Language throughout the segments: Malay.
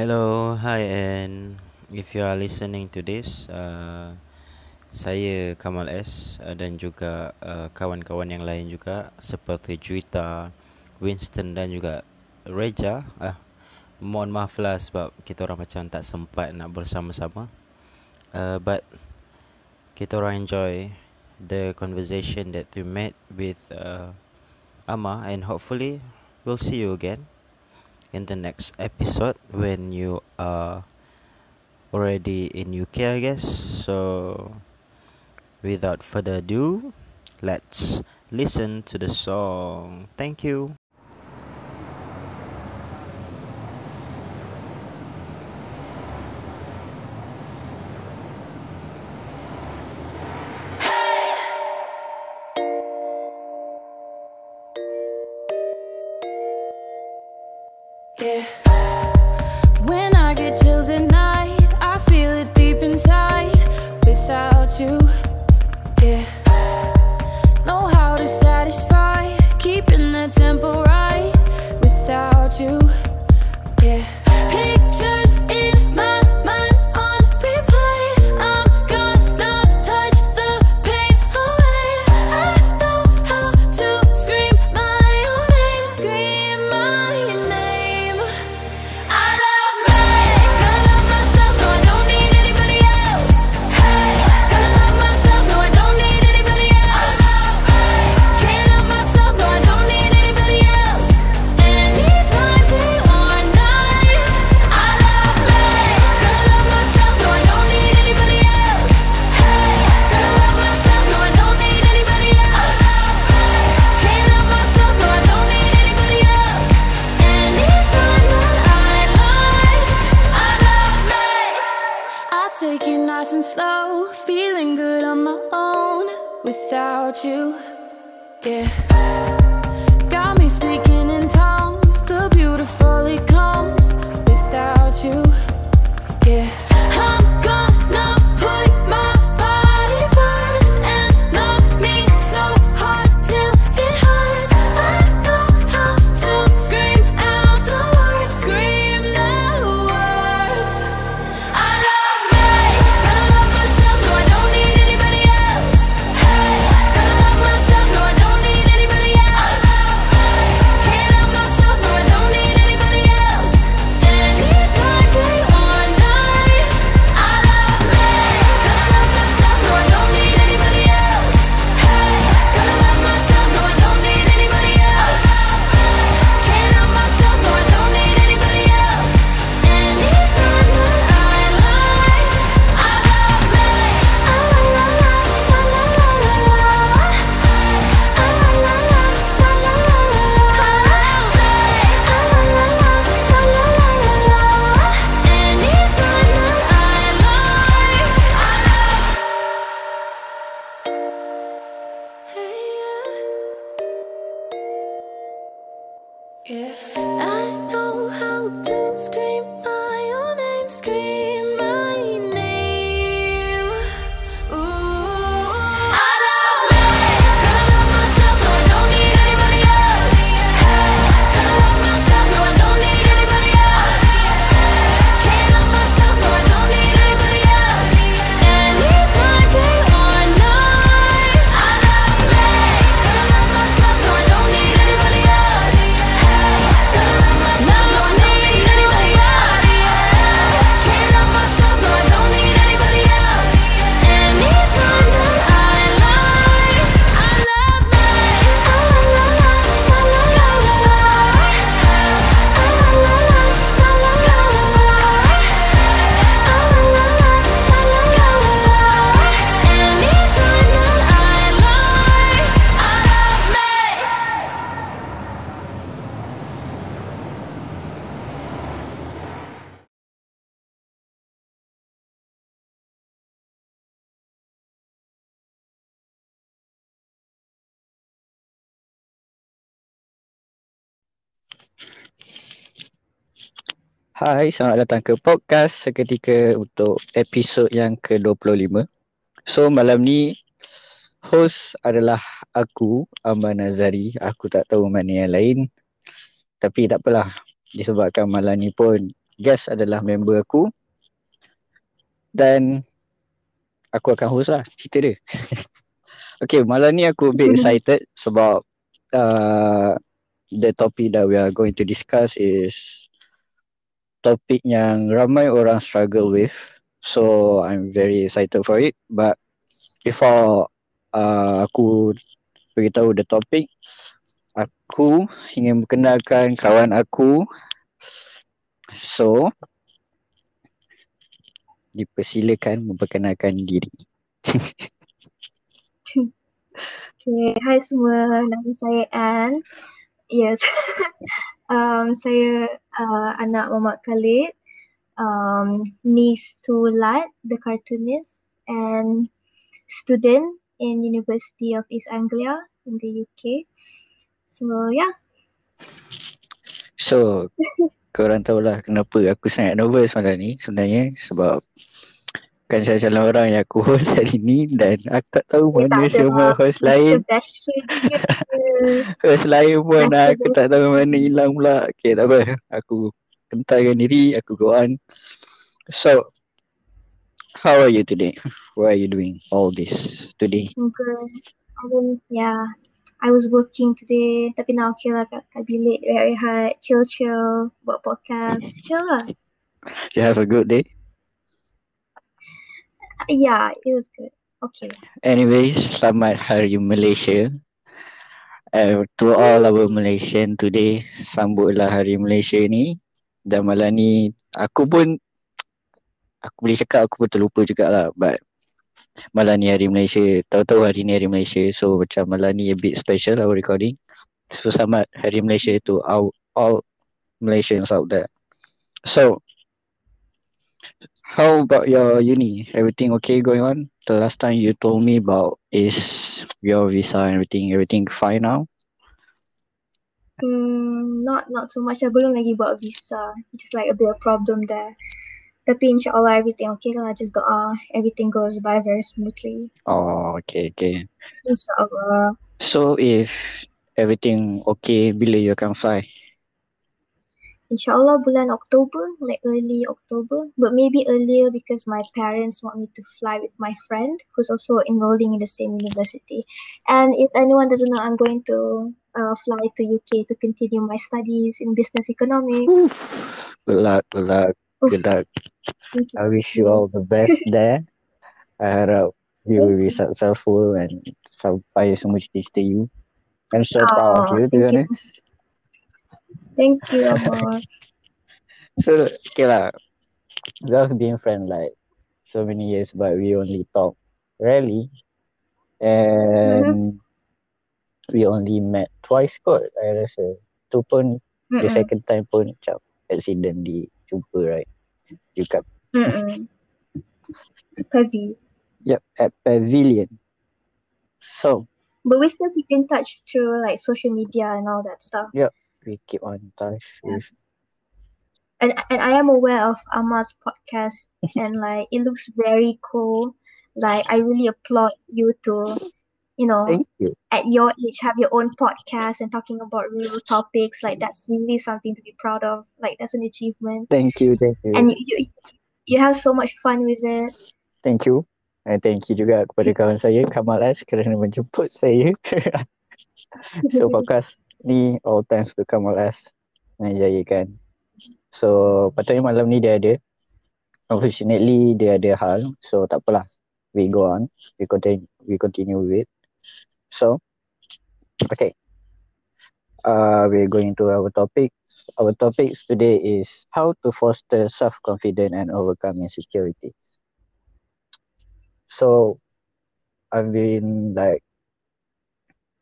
Hello, hi and if you are listening to this, uh, saya Kamal S uh, dan juga uh, kawan-kawan yang lain juga seperti Juita, Winston dan juga Reja. Ah, mohon maaf lah sebab kita orang macam tak sempat nak bersama-sama. Uh, but kita orang enjoy the conversation that we met with uh, Ama and hopefully we'll see you again in the next episode when you are already in UK, I guess. So, without further ado, let's listen to the song. Thank you. Without you. Yeah. Hai, selamat datang ke podcast seketika untuk episod yang ke-25. So malam ni host adalah aku, Amar Nazari. Aku tak tahu mana yang lain. Tapi tak apalah. Disebabkan malam ni pun guest adalah member aku. Dan aku akan host lah cerita dia. okay, malam ni aku a bit excited sebab uh, the topic that we are going to discuss is topik yang ramai orang struggle with. So I'm very excited for it. But before uh, aku beritahu the topic, aku ingin mengenalkan kawan aku. So dipersilakan memperkenalkan diri. Okay, hai semua. Nama saya Anne. Yes. um, saya uh, anak Muhammad Khalid, um, niece to Lat, the cartoonist, and student in University of East Anglia in the UK. So yeah. So korang tahulah kenapa aku sangat nervous malam ni sebenarnya sebab kan saya calon orang yang aku host hari ni dan aku tak tahu mana tak semua lah. host lain Host lain pun Biasa, aku tak tahu mana hilang pula. Okay tak apa. Aku kentalkan diri, aku go on. So, how are you today? What are you doing all this today? Good. I mean, yeah. I was working today tapi now okay lah kat, kat bilik rehat-rehat, chill-chill, buat podcast, chill lah. You have a good day? Yeah, it was good. Okay. Anyways, selamat Hari Malaysia. Uh, to all our Malaysian today, sambutlah Hari Malaysia ni. Dan malam ni, aku pun, aku boleh cakap aku pun terlupa jugalah. But malam ni Hari Malaysia, tahu-tahu hari ni Hari Malaysia. So macam malam ni a bit special our recording. So selamat Hari Malaysia to all, all Malaysians out there. So, how about your uni? Everything okay going on? The last time you told me about is your visa and everything. Everything fine now? Hmm, not not so much. I belum lagi buat visa. Just like a bit of problem there. Tapi insyaAllah everything okay lah. Just doa everything goes by very smoothly. Oh, okay, okay. InsyaAllah. So if everything okay, bila you akan fly? InsyaAllah bulan October, like early October. But maybe earlier because my parents want me to fly with my friend who's also enrolling in the same university. And if anyone doesn't know, I'm going to uh, fly to UK to continue my studies in business economics. Good luck, good luck, good luck. I wish you all the best there. I hope you will be successful and sampai semua cita-cita you. I'm so proud of you, to be thank you. Thank you. So, okay lah. We have been friends like so many years, but we only talk rarely. And mm-hmm. we only met twice kot, I rasa. Tu pun, the Mm-mm. second time pun macam accident di jumpa, right? You kat, Mm-mm. Heavy. yep, at Pavilion. So, But we still keep in touch through like social media and all that stuff. We keep on touch with, And and I am aware of Amar's podcast and like it looks very cool. Like I really applaud you to, you know, thank you. at your age have your own podcast and talking about real topics. Like that's really something to be proud of. Like that's an achievement. Thank you, thank you. And you you, you have so much fun with it. Thank you. And thank you juga kepada kawan saya, Kamal S kerana menjemput saya. so podcast ni all thanks to Kamal S menjayakan. So patutnya malam ni dia ada. Unfortunately dia ada hal. So tak apalah. We go on. We continue, we continue with it. So okay. Uh, we're going to our topic. Our topic today is how to foster self-confidence and overcome insecurity. So I've been like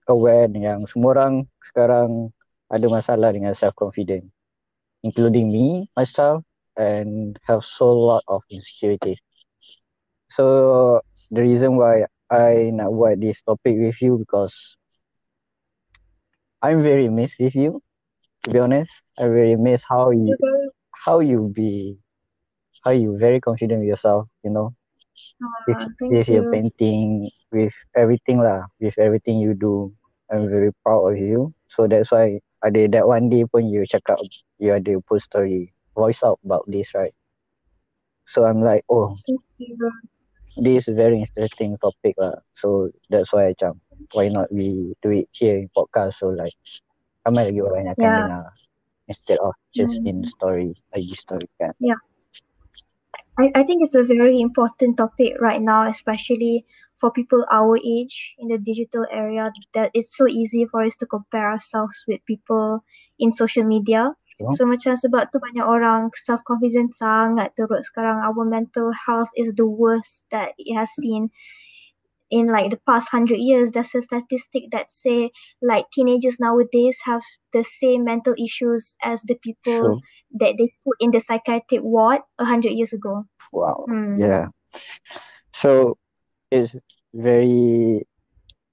aware yang semua orang sekarang ada masalah dengan self confidence including me myself and have so lot of insecurities. So the reason why I nak buat this topic with you because I'm very amazed with you to be honest. I very amazed how you how you be how you very confident with yourself, you know, with, thank with your you. painting, with everything lah, with everything you do. I'm very proud of you. So that's why I ada that one day pun you cakap you ada post story, voice out about this, right? So I'm like, oh, this is a very interesting topic lah. So that's why macam why not we do it here in podcast so like ramai lagi orang yang akan Yeah. dengar instead of just Mm. in story, IG story kan. Yeah. I, I think it's a very important topic right now, especially for people our age in the digital area, that it's so easy for us to compare ourselves with people in social media. Sure. So macam sebab tu banyak orang self-confidence sangat teruk sekarang. Our mental health is the worst that it has seen in like the past hundred years. There's a statistic that say like teenagers nowadays have the same mental issues as the people Sure. that they put in the psychiatric ward a hundred years ago. Wow. Hmm. Yeah. So it's very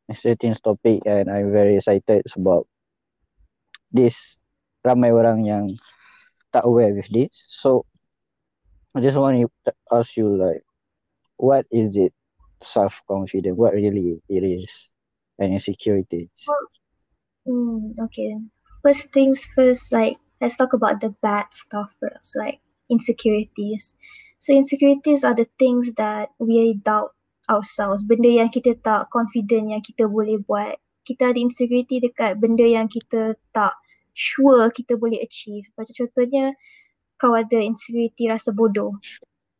interesting topic and I'm very excited sebab this ramai orang yang tak aware with this. So I just want to ask you like what is it self confidence? What really it is and insecurity? Mm, okay. First things first, like let's talk about the bad stuff first, like insecurities. So insecurities are the things that we doubt ourselves. Benda yang kita tak confident yang kita boleh buat. Kita ada insecurity dekat benda yang kita tak sure kita boleh achieve. Macam contohnya kau ada insecurity rasa bodoh.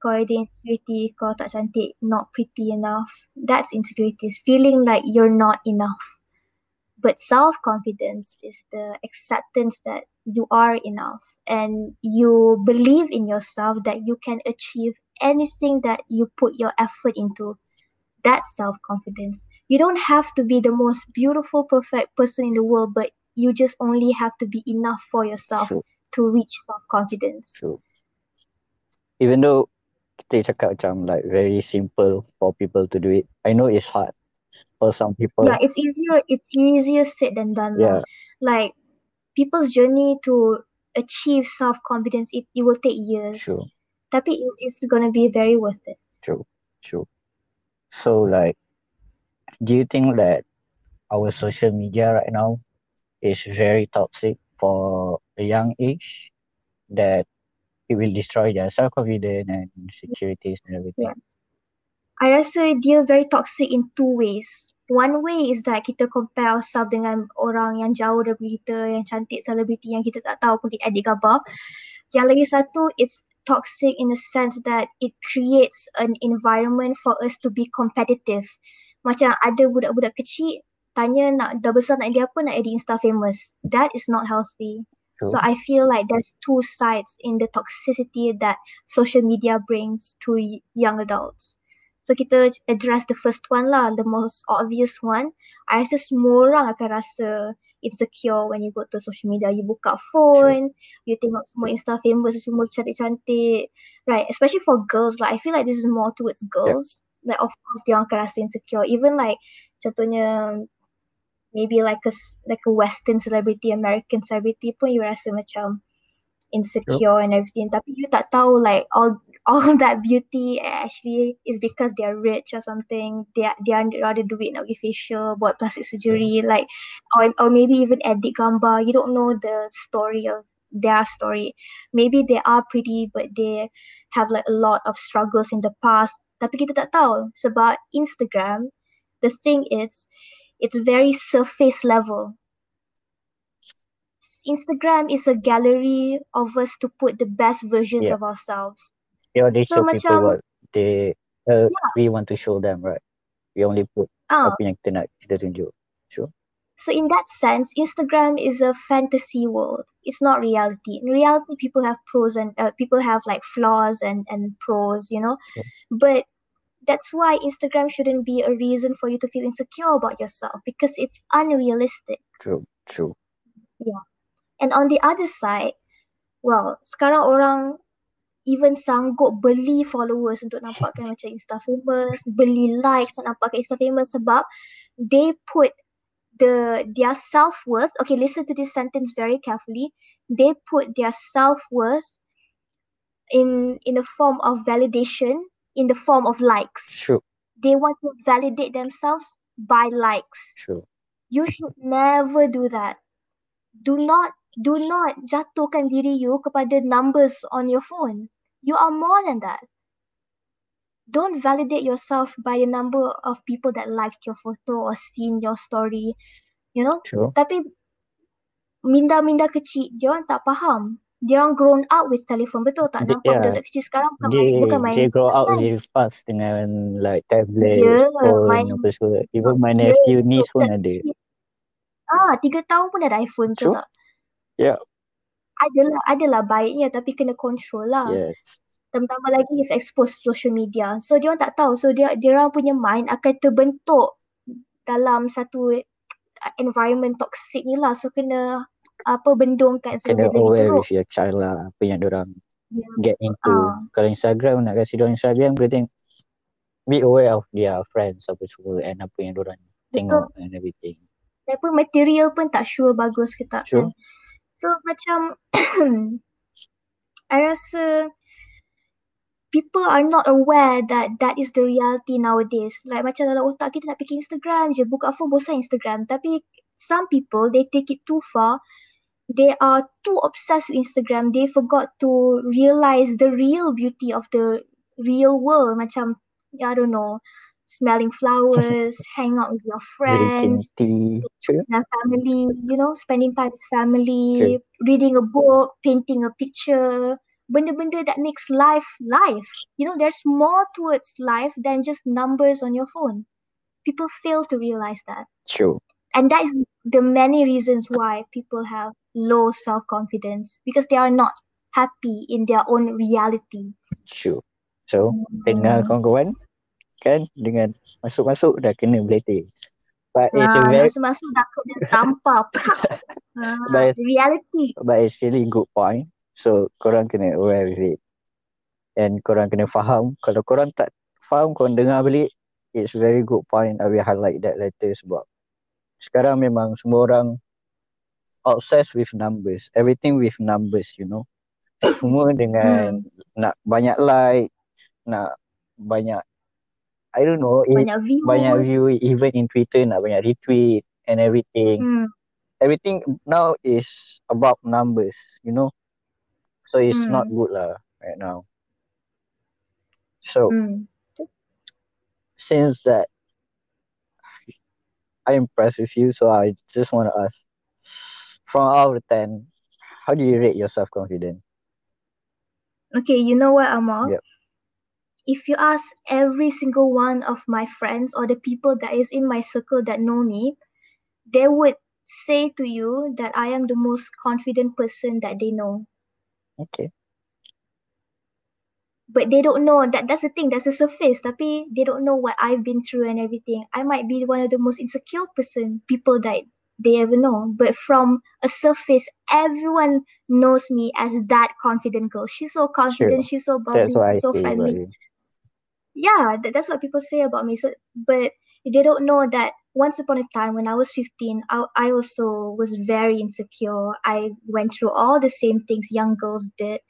Kau ada insecurity kau tak cantik, not pretty enough. That's insecurities. Feeling like you're not enough. But self confidence is the acceptance that you are enough and you believe in yourself that you can achieve anything that you put your effort into. That's self confidence. You don't have to be the most beautiful, perfect person in the world, but you just only have to be enough for yourself True. to reach self confidence. True. Even though kita cakap macam like very simple for people to do it. I know it's hard for some people. Yeah, it's easier. It's easier said than done. Yeah. Like people's journey to achieve self confidence, it, it will take years. True. Tapi it's gonna be very worth it. True, true. So like, do you think that our social media right now is very toxic for a young age that it will destroy their self-confidence and securities and everything? I rasa dia very toxic in two ways. One way is that kita compare ourselves dengan orang yang jauh daripada kita, yang cantik, selebriti yang kita tak tahu pun kita edit gambar. Yang lagi satu, it's toxic in the sense that it creates an environment for us to be competitive. Macam ada budak-budak kecil tanya nak dah besar nak jadi apa, nak jadi Insta famous. That is not healthy. True. So I feel like there's two sides in the toxicity that social media brings to young adults. So kita address the first one lah, the most obvious one. I rasa semua orang akan rasa insecure when you go to social media. You buka phone, you tengok semua Insta famous, semua cantik-cantik. Right, especially for girls like I feel like this is more towards girls. Like of course dia akan rasa insecure. Even like contohnya maybe like a like a western celebrity, American celebrity pun you rasa macam insecure and everything. Tapi you tak tahu like all all that beauty actually is because they're rich or something. They are- they are ada duit nak pergi facial, buat plastic surgery, mm. like or or maybe even edit gambar. You don't know the story of their story. Maybe they are pretty but they have like a lot of struggles in the past. Tapi kita tak tahu sebab Instagram, the thing is, it's very surface level. Instagram is a gallery of us to put the best versions Yeah. of ourselves. Yeah, they So show people macam- what they uh, we want to show them, right? We only put Ah, apa yang kita nak kita tunjuk. Sure. so in that sense, Instagram is a fantasy world. It's not reality. In reality, people have pros and uh, people have like flaws and and pros, you know. Yeah. But that's why Instagram shouldn't be a reason for you to feel insecure about yourself because it's unrealistic. True, true. Yeah. And on the other side, well, sekarang orang even sanggup beli followers untuk nampakkan macam Insta famous, beli likes nak nampakkan Insta famous sebab they put the their self-worth, okay, listen to this sentence very carefully. They put their self-worth in in the form of validation, in the form of likes. True, They want to validate themselves by likes. true. You should never do that. Do not do not jatuhkan diri you kepada numbers on your phone. You are more than that. Don't validate yourself by the number of people that liked your photo or seen your story. You know? True. Tapi minda-minda kecil, dia orang tak faham. Dia orang grown up with telephone. Betul tak? Nampak yeah. budak kecil sekarang bukan They, main, bukan main they grow kan? very fast dengan like tablet, Ya, phone, main apa semua. Even my Ya, nephew, niece pun ada. kecil. Ah, tiga tahun pun ada iPhone tu True. tak? Yeah. Adalah, adalah baiknya tapi kena control lah. Yes. Tambah-tambah lagi if expose social media. So dia orang tak tahu. So dia dia orang punya mind akan terbentuk dalam satu uh, environment toxic ni lah. So kena apa bendungkan Kena dia jadi aware teruk. with your child lah. Apa yang diorang Ya. get into. Ah. Kalau Instagram, nak kasih diorang Instagram, dia think be aware of their friends apa semua and apa yang diorang tengok and everything. Pun material pun tak sure bagus ke tak Sure. kan. So macam I rasa people are not aware that that is the reality nowadays. Like macam dalam otak kita nak fikir Instagram je, buka phone bosan Instagram. Tapi some people they take it too far. They are too obsessed with Instagram. They forgot to realize the real beauty of the real world. Macam I don't know, smelling flowers, hang out with your friends, tea. True. family, you know, spending time with family, reading a book, painting a picture, benda-benda that makes life life. You know, there's more towards life than just numbers on your phone. People fail to realize that. True. And that is the many reasons why people have low self-confidence because they are not happy in their own reality. True. So, dengar Hmm. kawan-kawan kan dengan masuk-masuk dah kena belating. But it's Ah, very masuk-masuk dah dia tampar. ah, But- reality. but it's really good point. So korang kena aware with it. And korang kena faham. Kalau korang tak faham, korang dengar balik, it's very good point. I will highlight that later sebab sekarang memang semua orang obsessed with numbers. Everything with numbers, you know. Semua dengan nak banyak like, nak banyak I don't know, Banyak view. banyak view even in Twitter nak banyak retweet and everything. Hmm. everything now is about numbers, you know. So it's Mm. not good lah right now. So Hmm. since that I'm impressed with you, so I just want to ask, from out of ten, how do you rate your self confidence? Okay, you know what, Amar? Yep. If you ask every single one of my friends or the people that is in my circle that know me, they would say to you that I am the most confident person that they know. Okay, But they don't know that that's the thing, that's the surface. Tapi they don't know what I've been through and everything. I might be one of the most insecure person people that they ever know. But from a surface, everyone knows me as that confident girl. She's so confident, she's so bubbly, that's what I she's so friendly. Yeah that, that's what people say about me. So but they don't know that once upon a time when i was 15 I, I also was very insecure. I went through all the same things young girls did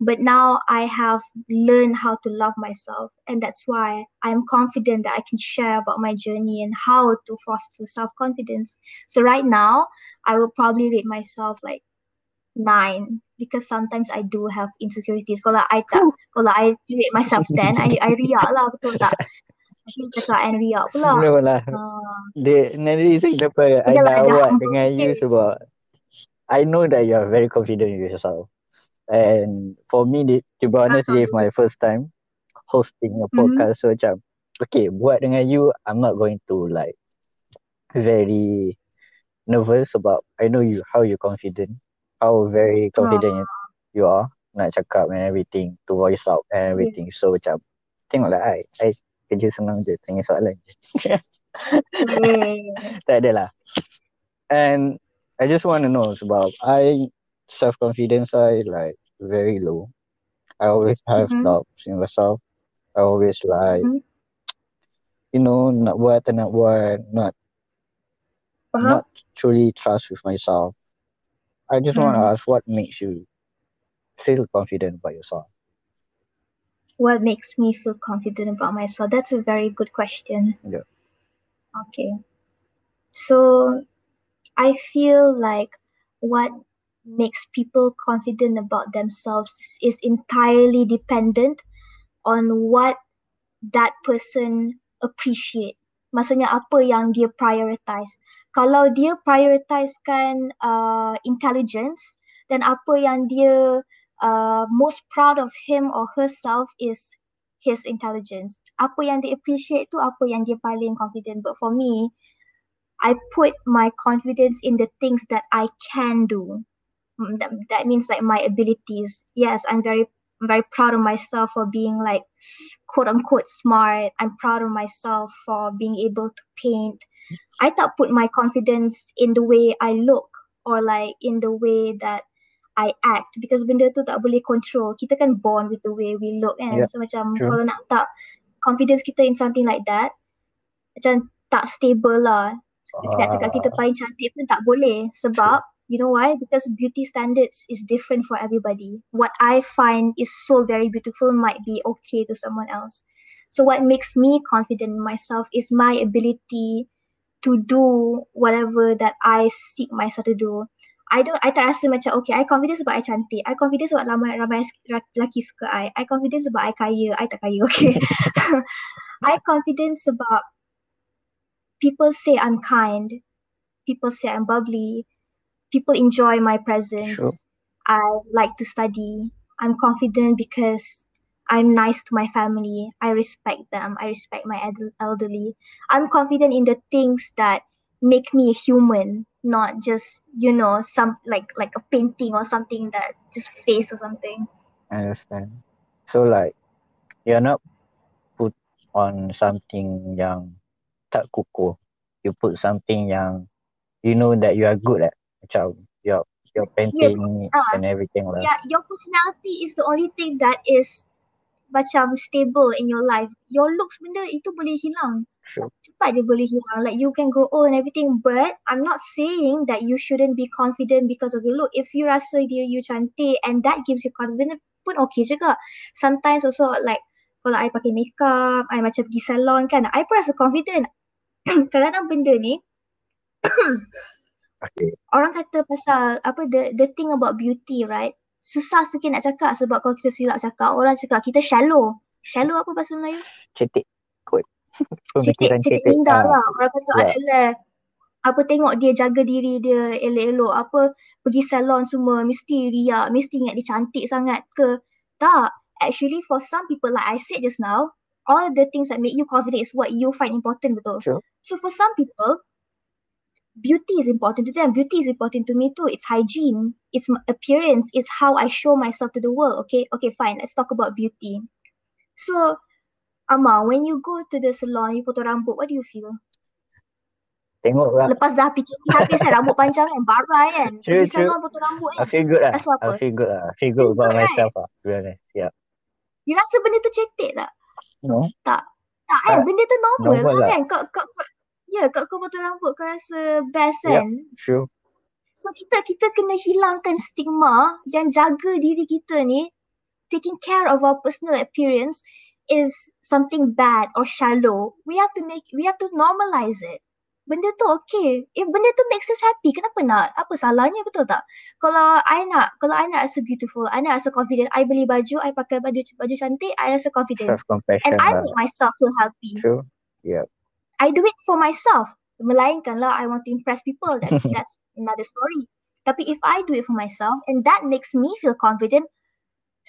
but now i have learned how to love myself. And that's why i'm confident that i can share about my journey and how to foster self-confidence. So right now i will probably rate myself like nine because sometimes I do have insecurities. Kalau I tak, kalau I rate myself ten, I I riak lah betul tak? Nanti cakap I riak pula. No lah. Ah, The another reason kenapa I Adalah nak humble dengan you sebab I know that you are very confident with yourself. And for me, the- to be honest, this is my first time hosting a Mhm. podcast. So macam, okay, buat dengan you, I'm not going to like very nervous about, I know you, how you confident, how very confident you, you are nak cakap and everything, to voice out and everything. So macam, tengoklah I, I kerja senang je, tanya soalan je. Okay. tak ada lah. And I just want to know sebab I self confidence I like very low. I always have Mhm. doubts in myself. I always like Mhm. you know nak buat tak nak buat, not Faham? not truly trust with myself. I just want to Mhm. ask what makes you feel confident about yourself. what makes me feel confident about myself? That's a very good question. Yeah. Okay. So I feel like what makes people confident about themselves is entirely dependent on what that person appreciate. Maksudnya apa yang dia prioritize. Kalau dia prioritizekan uh, intelligence, then apa yang dia uh, most proud of him or herself is his intelligence. Apa yang dia appreciate tu apa yang dia paling confident. But for me, I put my confidence in the things that I can do. Mm, That, that means like my abilities. Yes, I'm very very proud of myself for being like quote unquote smart. I'm proud of myself for being able to paint. I thought put my confidence in the way I look or like in the way that I act because benda tu tak boleh control. Kita kan born with the way we look kan. Yeah, so macam true. kalau nak tak confidence kita in something like that macam tak stable lah. Ah. Nak cakap kita paling cantik pun tak boleh sebab you know why? Because beauty standards is different for everybody. What I find is so very beautiful might be okay to someone else. So what makes me confident in myself is my ability to do whatever that I seek myself to do. I don't, I tak rasa macam okay, I confident sebab I cantik. I confident sebab ramai, ramai lelaki suka I. I confident sebab I kaya. I tak kaya, okay. I confident sebab people say I'm kind. People say I'm bubbly. People enjoy my presence. Sure. I like to study. I'm confident because I'm nice to my family. I respect them. I respect my eld- elderly. I'm confident in the things that make me a human, not just you know some like like a painting or something that just face or something. I understand. So like you're not put on something yang tak kukuh. You put something yang you know that you are good at. Macam your your painting ah. and everything lah. Yeah, your personality is the only thing that is macam stable in your life. Your looks benda itu boleh hilang. Sure. Cepat dia boleh hilang. Like you can grow old and everything. But I'm not saying that you shouldn't be confident because of your look. If you rasa diri you cantik and that gives you confidence pun okay juga. Sometimes also like kalau I pakai makeup, I macam pergi salon kan, I pun rasa confident. Kadang-kadang benda ni Okay. orang kata pasal apa the the thing about beauty right susah sikit nak cakap sebab kalau kita silap cakap orang cakap kita shallow shallow apa bahasa Melayu Cetek kot. cetek Pemikiran cetek cetek. indah ah. lah orang kata Ya. adalah apa tengok dia jaga diri dia elok-elok apa pergi salon semua mesti riak mesti ingat dia cantik sangat ke tak actually for some people like I said just now all the things that make you confident is what you find important betul Sure. so for some people beauty is important to them. Beauty is important to me too. It's hygiene. It's my appearance. It's how I show myself to the world. Okay, okay, fine. Let's talk about beauty. So, Ama, when you go to the salon, you potong rambut, what do you feel? Tengok lah. Lepas dah fikir habis kan rambut panjang kan, barai kan. True, Pergi salon potong rambut I kan. feel good lah. Rasa apa? I feel good lah. I feel good about right? myself lah. To be honest. Yeah. You rasa benda tu cetek tak? No. Tak. Tak kan? Tak. Benda tu normal, Normal lah lah. kan. Kau, kau, kau, ya, kau, kau potong rambut kau rasa best Yep. kan. True. So kita kita kena hilangkan stigma yang jaga diri kita ni taking care of our personal appearance is something bad or shallow. We have to make we have to normalize it. Benda tu okay. If benda tu makes us happy, kenapa nak? Apa salahnya betul tak? Kalau I nak, kalau I nak rasa beautiful, I nak rasa confident, I beli baju, I pakai baju baju cantik, I rasa confident. And I lah. make myself feel happy. True. Yeah. I do it for myself. Melainkan lah I want to impress people. That, that's another story. Tapi if I do it for myself and that makes me feel confident,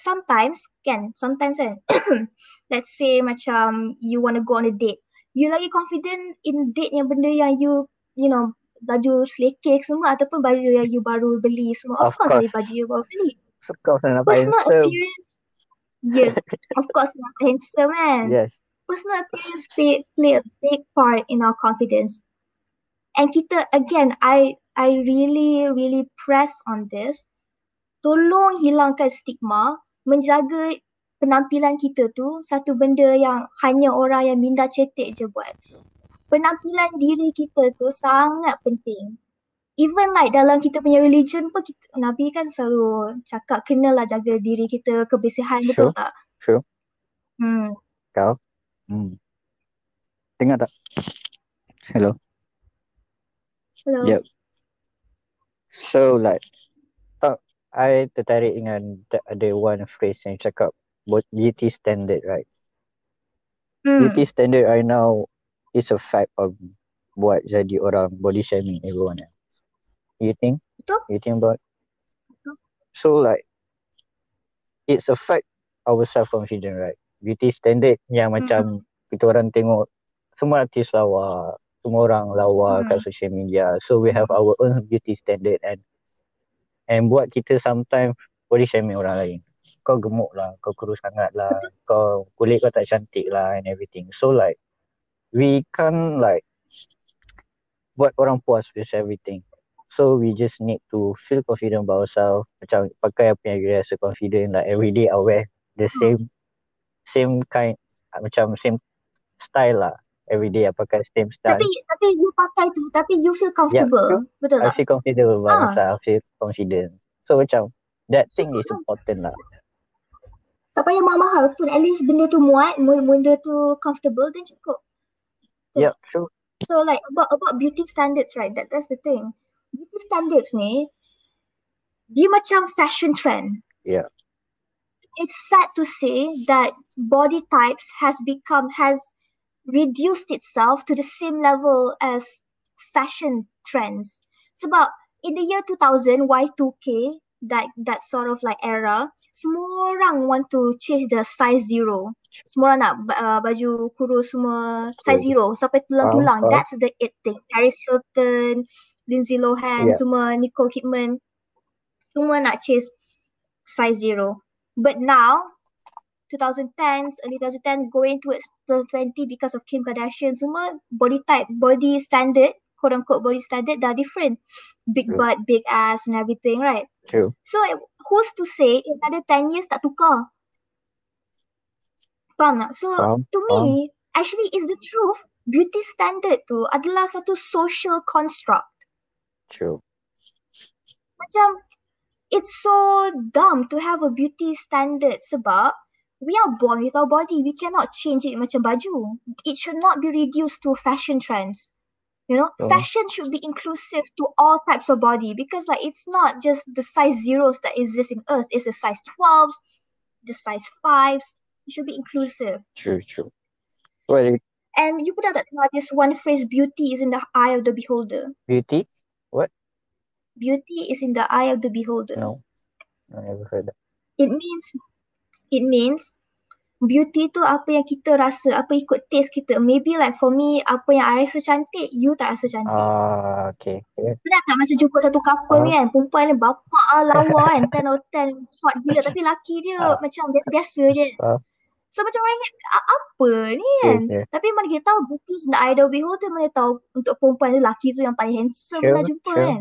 sometimes kan, sometimes kan, let's say macam you want to go on a date. You lagi confident in date yang benda yang you, you know, baju selekeh semua ataupun baju yang you baru beli semua. Of, Of course, course. baju you baru beli. Sana nampak Personal handsome. appearance. Yeah, of course, not handsome kan Yes. Personal appearance play, play a big part in our confidence. And kita again, I I really really press on this. Tolong hilangkan stigma, menjaga penampilan kita tu satu benda yang hanya orang yang minda cetek je buat. Penampilan diri kita tu sangat penting. Even like dalam kita punya religion pun kita, Nabi kan selalu cakap kenalah jaga diri kita, kebersihan betul Sure. tak? Sure. Hmm. Kau? Hmm. Dengar tak? Hello? Hello. Yep. So like tak I tertarik dengan ada one phrase yang cakap beauty standard right. Hmm. Beauty standard I know is a fact of buat jadi orang body shaming everyone else. You think? Betul. You think about? Betul. So like it's a fact our self confidence right. Beauty standard yang macam kita orang tengok semua artis lawa, semua orang lawa Hmm. kat social media. So we have our own beauty standard and and buat kita sometimes body shaming orang lain. Kau gemuk lah, kau kurus sangat lah, kau kulit kau tak cantik lah and everything. So like we can't like buat orang puas with everything. So we just need to feel confident about ourselves. Macam pakai apa yang kita rasa confident like every day I wear the same same kind uh, macam same style lah. Every day I pakai same style. Tapi tapi you pakai tu tapi you feel comfortable. Betul I tak? feel confident about Ah. myself. I feel confident. So macam that thing is important lah. Tak payah mahal-mahal pun. At least benda tu muat, benda tu comfortable then cukup. Yeah, true. So like about about beauty standards right? That that's the thing. Beauty standards ni dia macam fashion trend. Yeah. It's sad to say that body types has become has reduced itself to the same level as fashion trends. Sebab in the year 2000 Y2K that that sort of like era semua orang want to chase the size zero semua orang nak uh, baju kurus semua size zero sampai tulang-tulang faham. that's the it thing Paris Hilton Lindsay Lohan Yeah. semua Nicole Kidman semua nak chase size zero but now 2010s early 2010 going towards 2020 because of Kim Kardashian semua body type body standard quote unquote body standard dah different big True. butt big ass and everything right True. So eh, who's to say in another 10 years tak tukar? Faham tak? So Faham, to me, actually is the truth. Beauty standard tu adalah satu social construct. True. Macam it's so dumb to have a beauty standard sebab we are born with our body. We cannot change it macam baju. It should not be reduced to fashion trends. You know, Betul. fashion should be inclusive to all types of body because like it's not just the size zeros that exist in earth. It's the size 12s, the size 5s. It should be inclusive. True. True. Well, And you put out dengar this one phrase, beauty is in the eye of the beholder. beauty? Beauty is in the eye of the beholder. No. I never heard that. It means, it means beauty tu apa yang kita rasa, apa ikut taste kita. Maybe like for me, apa yang I rasa cantik, you tak rasa cantik. Ah, okay. okay. Pernah tak macam jumpa satu couple ni kan, perempuan ni bapak ah lawa kan, 10 out of 10, hot gila. Tapi laki dia Ah. macam biasa-biasa je. Ah. So macam orang ingat, "A- apa ni kan? Okay, okay. Tapi mana kita tahu beauty is in the eye of the beholder, mana tahu untuk perempuan ni laki tu yang paling handsome Sure, lah jumpa sure. kan.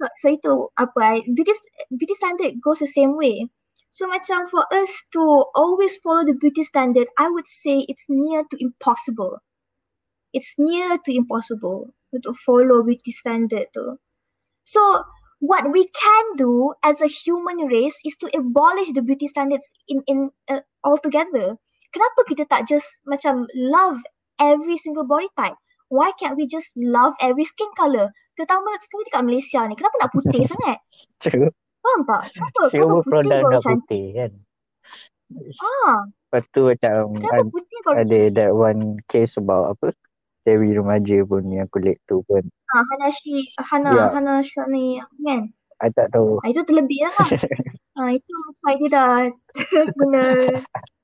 So, so itu apa, beauty, beauty standard goes the same way. So macam for us to always follow the beauty standard, I would say it's near to impossible. It's near to impossible to follow beauty standard tu. So what we can do as a human race is to abolish the beauty standards in in uh, altogether. Kenapa kita tak just macam love every single body type? Why can't we just love every skin color? Terutama sekali dekat Malaysia ni. Kenapa nak putih sangat? True. Faham tak? Kenapa? Kenapa Semua putih baru dah cantik? putih kan. Ah, Lepas tu macam kenapa ad- putih baru ada that one case about apa Dewi remaja pun yang kulit tu pun Ah, Hanashi, Hana, Ya. Hana Shani kan? I tak tahu Ah, itu terlebih lah. ah, itu website dia dah guna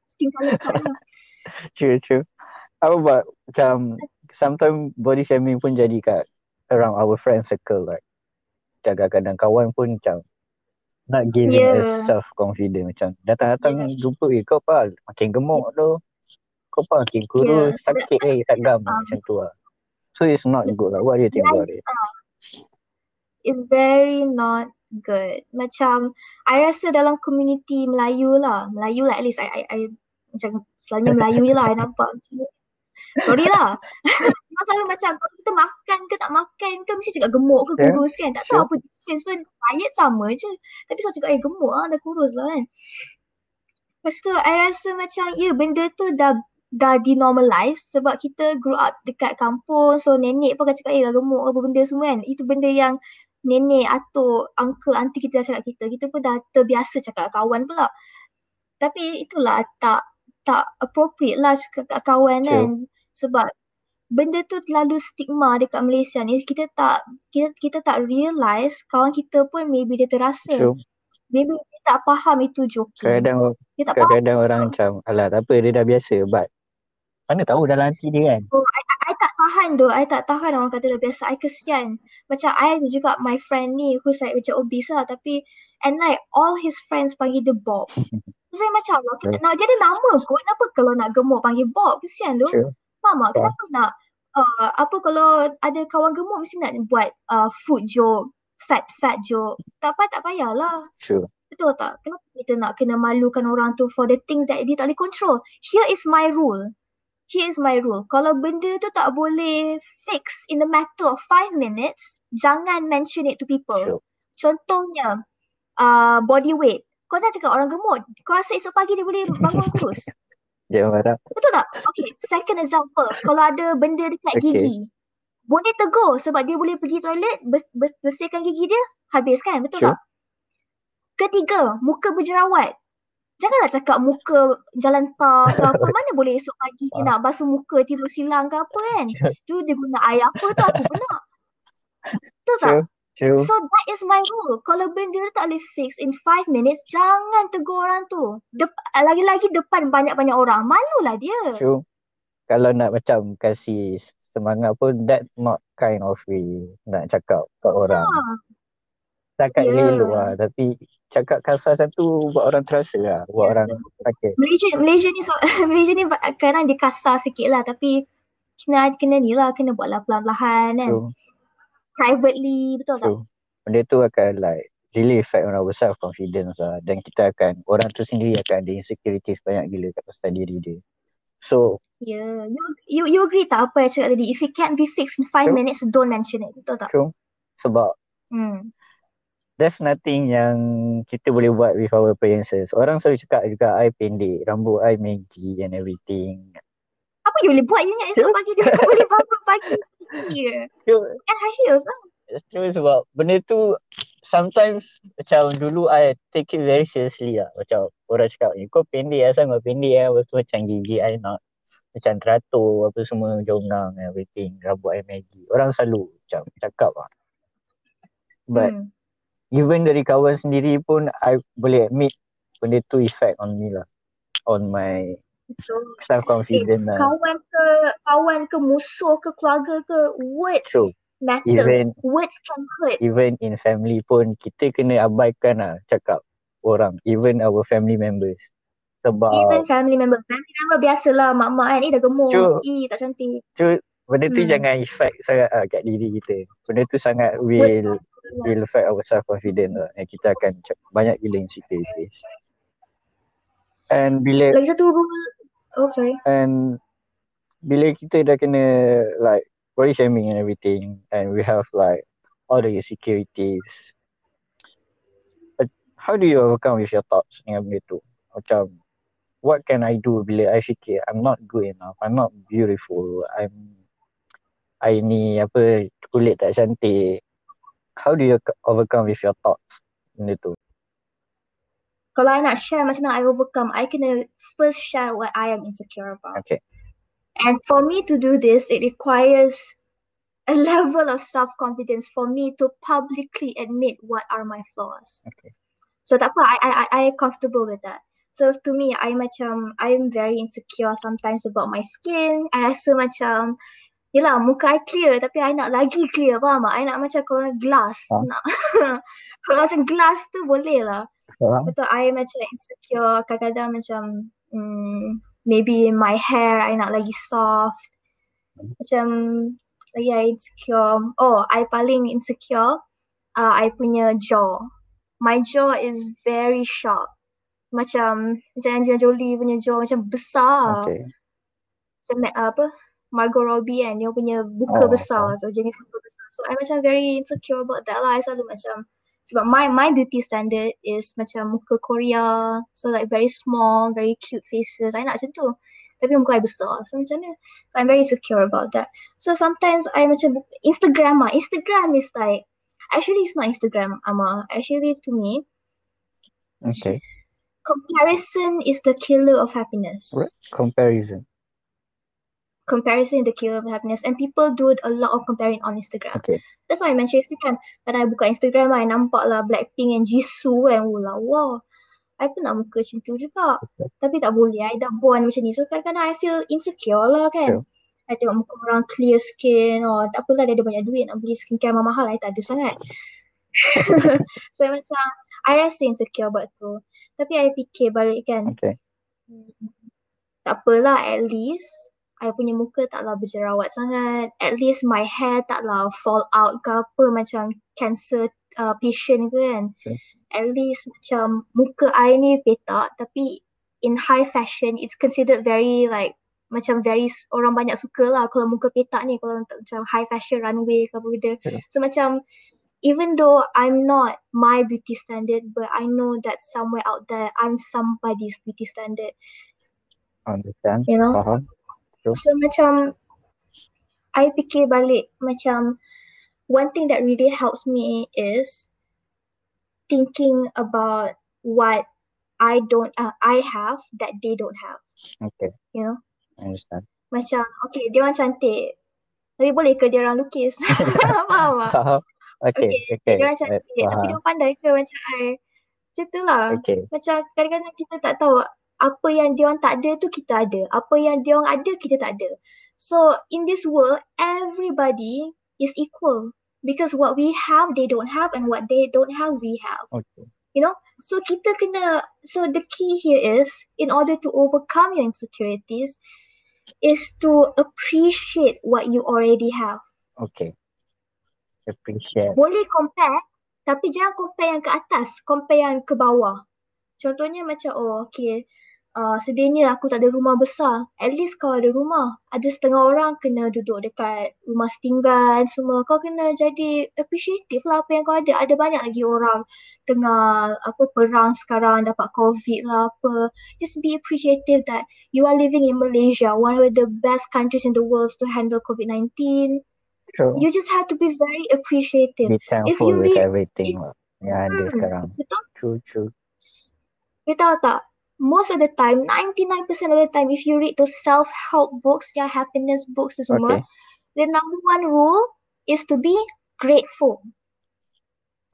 skin color lah. True true Apa buat macam Sometimes body shaming pun jadi kat Around our friend circle like Kadang-kadang kawan pun macam Not giving Yeah. us self confidence Macam datang-datang jumpa Eh kau apa Makin gemuk tu Kau apa makin kurus Yeah. Sakit eh takgam Ah. Macam tu lah So it's not good lah What do you think about it? It's very not good. Macam I rasa dalam community Melayu lah, Melayu lah at least I I, I macam selalunya Melayu je lah I nampak macam. Sorry lah. Masalah macam kalau kita makan ke tak makan ke mesti cakap gemuk ke Yeah, kurus kan. Tak tahu sure. apa difference pun diet sama je. Tapi saya cakap eh gemuk ah dah kurus lah kan. Lepas tu I rasa macam ya benda tu dah dah denormalize sebab kita grow up dekat kampung so nenek pun akan cakap eh dah gemuk apa benda semua kan. Itu benda yang nenek atau uncle auntie kita dah cakap kita. Kita pun dah terbiasa cakap kawan pula. Tapi itulah tak tak appropriate lah cakap kat kawan True. kan. Sebab benda tu terlalu stigma dekat Malaysia ni. Kita tak kita kita tak realise kawan kita pun maybe dia terasa. True. Maybe dia tak faham itu joking. Kadang-kadang Dia tak faham. kadang-kadang orang macam alah tak apa dia dah biasa but mana tahu dalam hati dia kan. Oh, I, I tak tahan tu. I tak tahan orang kata dah biasa. I kesian. Macam I ada juga my friend ni who's like macam obese lah. Tapi and like all his friends panggil dia Bob. So saya macam lah. Nak, dia ada nama kot. Kenapa kalau nak gemuk panggil Bob? Kesian tu. True. Faham tak? Kenapa nak uh, apa kalau ada kawan gemuk mesti nak buat uh, food joke, fat fat joke. Tak payah tak payahlah. True. Betul tak? Kenapa kita nak kena malukan orang tu for the things that dia tak boleh control? Here is my rule. Here is my rule. Kalau benda tu tak boleh fix in the matter of five minutes, jangan mention it to people. Sure. Contohnya, uh, body weight. Kau jangan cakap orang gemuk. Kau rasa esok pagi dia boleh bangun kurus? Jangan marah. Betul tak? Okay, second example. Kalau ada benda dekat Okay. gigi, boleh tegur sebab dia boleh pergi toilet, bers- bers- bersihkan gigi dia, habis kan? Betul Sure. tak? Ketiga, muka berjerawat. Janganlah cakap muka jalan tar ke apa. Mana boleh esok pagi dia nak basuh muka tidur silang ke apa kan? Tu dia guna air apa tu aku pernah. Betul tak? True. True. So that is my rule. Kalau benda tu tak boleh fix in 5 minutes, jangan tegur orang tu. Dep- lagi-lagi depan banyak-banyak orang. Malulah dia. True. Kalau nak macam kasih semangat pun that not kind of way nak cakap kat orang. Ha. Cakap yeah. elok lah tapi cakap kasar satu buat orang terasa lah. Buat Ya, orang sakit. Malaysia Malaysia ni so, Malaysia ni kadang dia kasar sikit lah tapi kena kena ni lah kena buatlah pelan-pelan kan. True. Privately betul tak? True. Benda tu akan like really affect on our self confidence lah dan kita akan orang tu sendiri akan ada insecurities banyak gila kat pasal diri dia. So. Yeah. You, you you agree tak apa yang cakap tadi? If it can't be fixed in 5 True. minutes, don't mention it. Betul tak? true sebab Hmm. there's nothing yang kita boleh buat with our appearances. Orang selalu cakap juga I pendek, rambut I menggi and everything. Apa you boleh buat? You ingat esok pagi dia boleh bangun pagi. True, Kan high heels lah. true sebab benda tu sometimes macam dulu I take it very seriously lah. Macam orang cakap, eh, kau pendek asal kau pendek lah. Lepas tu macam gigi I nak macam teratur apa semua jongang everything. Rambut I menggi. Orang selalu macam cakap lah. But Hmm. even dari kawan sendiri pun I boleh admit benda tu effect on me lah. On my Betul. self confidence lah. Kawan ke kawan ke musuh ke keluarga ke words True. matter. Even Words can hurt. even in family pun kita kena abaikan lah cakap orang. Even our family members. Sebab Even family member. Family member biasalah mak-mak kan. Eh dah gemuk. True. Eh tak cantik. tu benda tu Hmm. jangan effect sangat lah kat diri kita. Benda tu sangat will will affect our self confidence lah. And kita akan banyak gila insecurities. And bila Lagi satu rule. Oh and bila kita dah kena like body shaming and everything and we have like all the insecurities uh, how do you overcome with your thoughts dengan benda tu? Macam what can I do bila I fikir I'm not good enough I'm not beautiful I'm I ni apa kulit tak cantik. How do you overcome with your thoughts benda tu Kalau I nak share macam mana I overcome, I kena first share what I am insecure about. okay And for me to do this, it requires a level of self-confidence for me to publicly admit what are my flaws. okay So tak apa, I I I I comfortable with that. So to me, I macam I am very insecure sometimes about my skin. I rasa macam Yelah, muka I clear tapi I nak lagi clear, faham tak? I nak macam kalau glass. Faham. Nak kalau macam glass tu boleh lah. Betul, I macam insecure. Kadang-kadang macam mm, maybe my hair I nak lagi soft. Macam lagi I insecure. Oh, I paling insecure uh, I punya jaw. My jaw is very sharp. Macam macam Angelina Jolie punya jaw macam besar. okay Macam uh, apa? Margot Robbie kan, dia punya muka Oh, besar tu, jenis muka besar. So I macam very insecure about that lah. I selalu macam Sebab my my beauty standard is macam muka Korea. So like very small, very cute faces. I nak macam tu. Tapi muka I besar. So macam mana? So I'm very secure about that. So sometimes I macam Instagram ah. Instagram is like actually it's not Instagram Ama. Actually to me Okay. comparison is the killer of happiness. Right. Comparison. Comparison is the killer of happiness. And people do a lot of comparing on Instagram. Okay. That's why I mention Instagram. When I buka Instagram, I nampak lah Blackpink and Jisoo kan. Oh lawa. I pun nak muka macam tu juga. Okay. Tapi tak boleh. I dah born macam ni. So kadang-kadang I feel insecure lah kan. Sure. I tengok muka orang clear skin. Or tak apalah dia ada banyak duit nak beli skincare mahal-mahal. I tak ada sangat. so macam I rasa insecure buat tu. Tapi I fikir balik kan. Okay. Tak apalah at least I punya muka taklah berjerawat sangat. At least my hair taklah fall out ke apa macam cancer uh, patient ke kan. Okay. At least macam muka I ni petak tapi in high fashion it's considered very like macam very orang banyak suka lah kalau muka petak ni kalau untuk macam high fashion runway ke apa benda. Yeah. So macam even though I'm not my beauty standard but I know that somewhere out there I'm somebody's beauty standard. Understand. You know? Faham. So macam I fikir balik macam one thing that really helps me is thinking about what I don't uh, I have that they don't have. Okay. You know? Understand. Macam okay dia orang cantik. Tapi boleh ke dia orang lukis? Faham tak? Faham. Okay. Okay, Okay. dia orang cantik tapi dia pandai ke macam I? Macam tu lah. Okay. Macam kadang-kadang kita tak tahu apa yang dia orang tak ada tu kita ada. Apa yang dia orang ada kita tak ada. So in this world everybody is equal because what we have they don't have and what they don't have we have. Okay. You know? So kita kena so the key here is in order to overcome your insecurities is to appreciate what you already have. Okay. Appreciate. Boleh compare tapi jangan compare yang ke atas, compare yang ke bawah. Contohnya macam oh okay uh, sedihnya aku tak ada rumah besar. At least kau ada rumah. Ada setengah orang kena duduk dekat rumah setinggan semua. Kau kena jadi appreciative lah apa yang kau ada. Ada banyak lagi orang tengah apa perang sekarang dapat covid lah apa. Just be appreciative that you are living in Malaysia, one of the best countries in the world to handle COVID-19. True. You just have to be very appreciative. Be thankful you with read- everything lah yang ada Hmm, sekarang. Betul? True, true. You tahu tak? Most of the time, 99% of the time, if you read those self-help books, yang happiness books tu semua, Okay. the number one rule is to be grateful.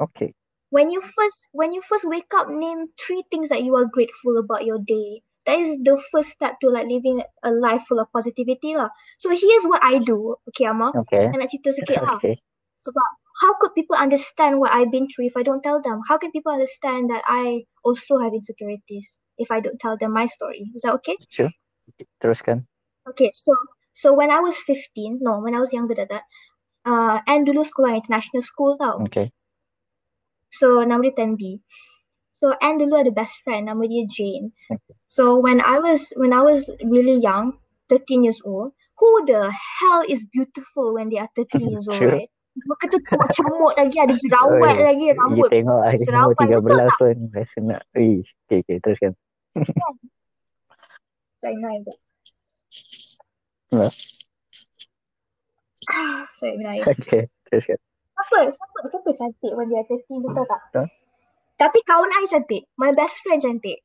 Okay. When you first when you first wake up, name three things that you are grateful about your day. That is the first step to like living a life full of positivity lah. So here's what I do. Okay, Amma. Okay. I nak cerita sikit lah. Okay. Sebab how could people understand what I've been through if I don't tell them? How can people understand that I also have insecurities if I don't tell them my story? Is that okay? Sure. Teruskan. Okay, so so when I was 15, no, when I was younger than that, uh, and dulu sekolah international school tau. Okay. So nama dia 10B. So Anne dulu ada best friend nama dia Jane. Okay. So when I was when I was really young, 13 years old, who the hell is beautiful when they are 13 years old, right? Muka tu comot-comot lagi, ada jerawat Oi, lagi, You rambut tengok I umur serapan, betul 13 pun rasa nak. Ish. Okay, okay. Teruskan. Sorry, naik je. Ya. Sorry, naik. Okay. Teruskan. Siapa? Siapa? Siapa cantik when dia 13 betul tak? Betul. Tapi kawan I cantik. My best friend cantik.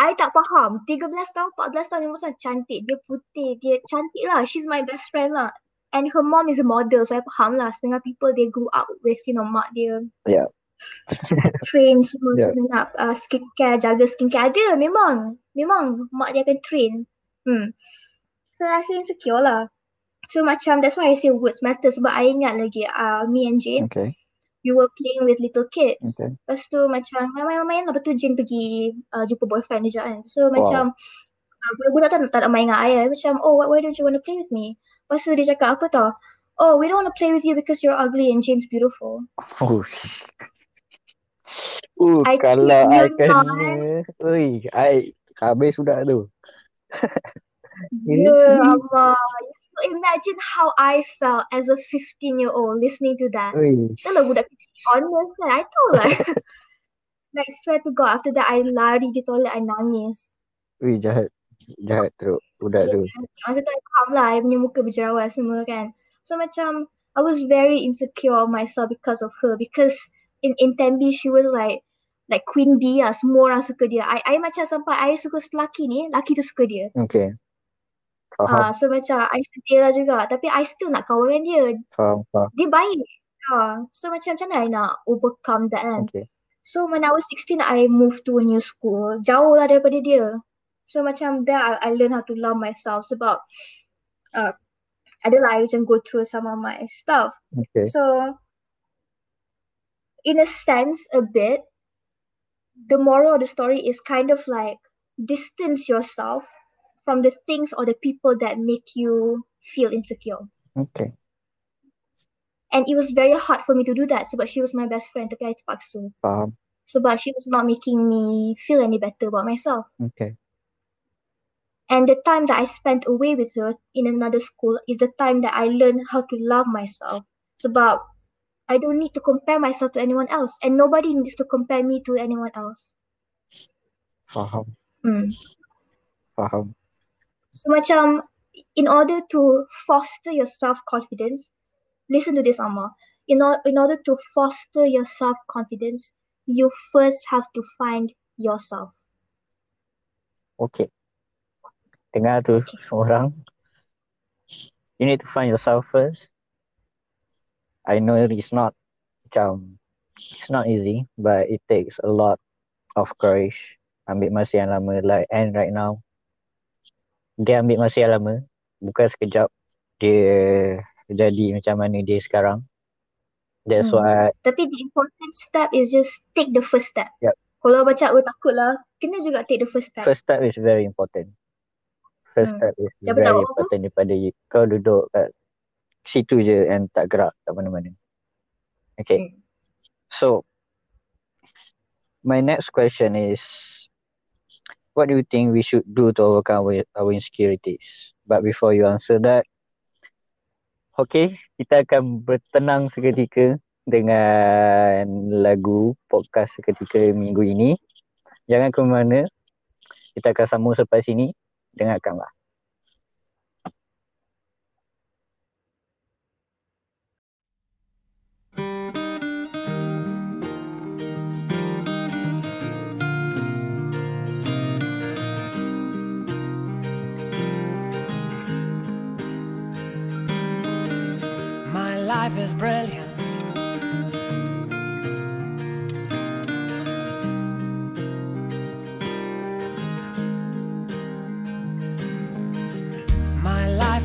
I tak faham. 13 tahun, 14 tahun, 15 tahun cantik. Dia putih. Dia cantik lah. She's my best friend lah. And her mom is a model. So I faham lah. Setengah people they grew up with, you know, mak dia. Yeah. train semua Yeah. nak uh, skincare, jaga skincare. Ada memang. Memang mak dia akan train. Hmm. So I rasa insecure lah. So macam that's why I say words matter sebab I ingat lagi uh, me and Jane Okay. we were playing with little kids. Okay. Lepas tu macam main-main lah. Lepas tu Jane pergi uh, jumpa boyfriend dia je kan. So Wow. macam uh, budak-budak tak, tak nak main dengan I kan. Macam oh why, why don't you want to play with me? Lepas tu dia cakap apa tau? Oh we don't want to play with you because you're ugly and Jane's beautiful. Oh. Uh, I kalau I kena, ui, I habis sudah tu. Yeah, Amma. You imagine how I felt as a 15 year old listening to that. Ui, lah budak kecil honest kan. I told lah. like swear to God after that I lari di toilet I nangis. Wih jahat. Jahat teruk. Budak tu. Masa I faham lah I punya muka berjerawat semua kan. So macam I was very insecure of myself because of her because in in Tembi she was like like queen bee lah. Semua orang suka dia. I, I macam sampai I suka lelaki ni, lelaki tu suka dia. Okay. Faham. Ah, so macam I setia lah juga. Tapi I still nak kawan dengan dia. Faham. Faham. Dia baik. Ah, so macam macam mana I nak overcome that kan. Okay. So when I was 16, I moved to a new school. Jauh lah daripada dia. So macam there I, I learn how to love myself sebab uh, adalah I macam go through some of my stuff. Okay. So in a sense a bit, the moral of the story is kind of like distance yourself from the things or the people that make you feel insecure. Okay. And it was very hard for me to do that sebab she was my best friend tapi I terpaksa. Faham. Sebab she was not making me feel any better about myself. Okay. And the time that I spent away with her in another school is the time that I learned how to love myself. Sebab I don't need to compare myself to anyone else and nobody needs to compare me to anyone else. Faham. Hmm. Faham. So macam in order to foster your self-confidence, listen to this Amma. In, or, in order to foster your self-confidence, you first have to find yourself. Okay. Dengar tu orang. You need to find yourself first. I know it's not macam it's not easy but it takes a lot of courage. Ambil masa yang lama like and right now. Dia ambil masa yang lama. Bukan sekejap dia jadi macam mana dia sekarang. That's Hmm. why Tapi the important step is just take the first step. Yep. Kalau macam oh takut lah, kena juga take the first step. first step is very important. First Hmm. step is Siapa very tahu apa? important daripada you. kau duduk kat situ je and tak gerak kat mana-mana. Okay. Hmm. So, my next question is, what do you think we should do to overcome our, our insecurities? But before you answer that, okay, kita akan bertenang seketika dengan lagu podcast seketika minggu ini. Jangan ke mana, kita akan sambung sampai sini. Dengarkanlah. My life is brilliant.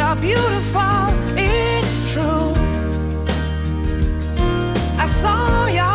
you're beautiful, it's true. I saw your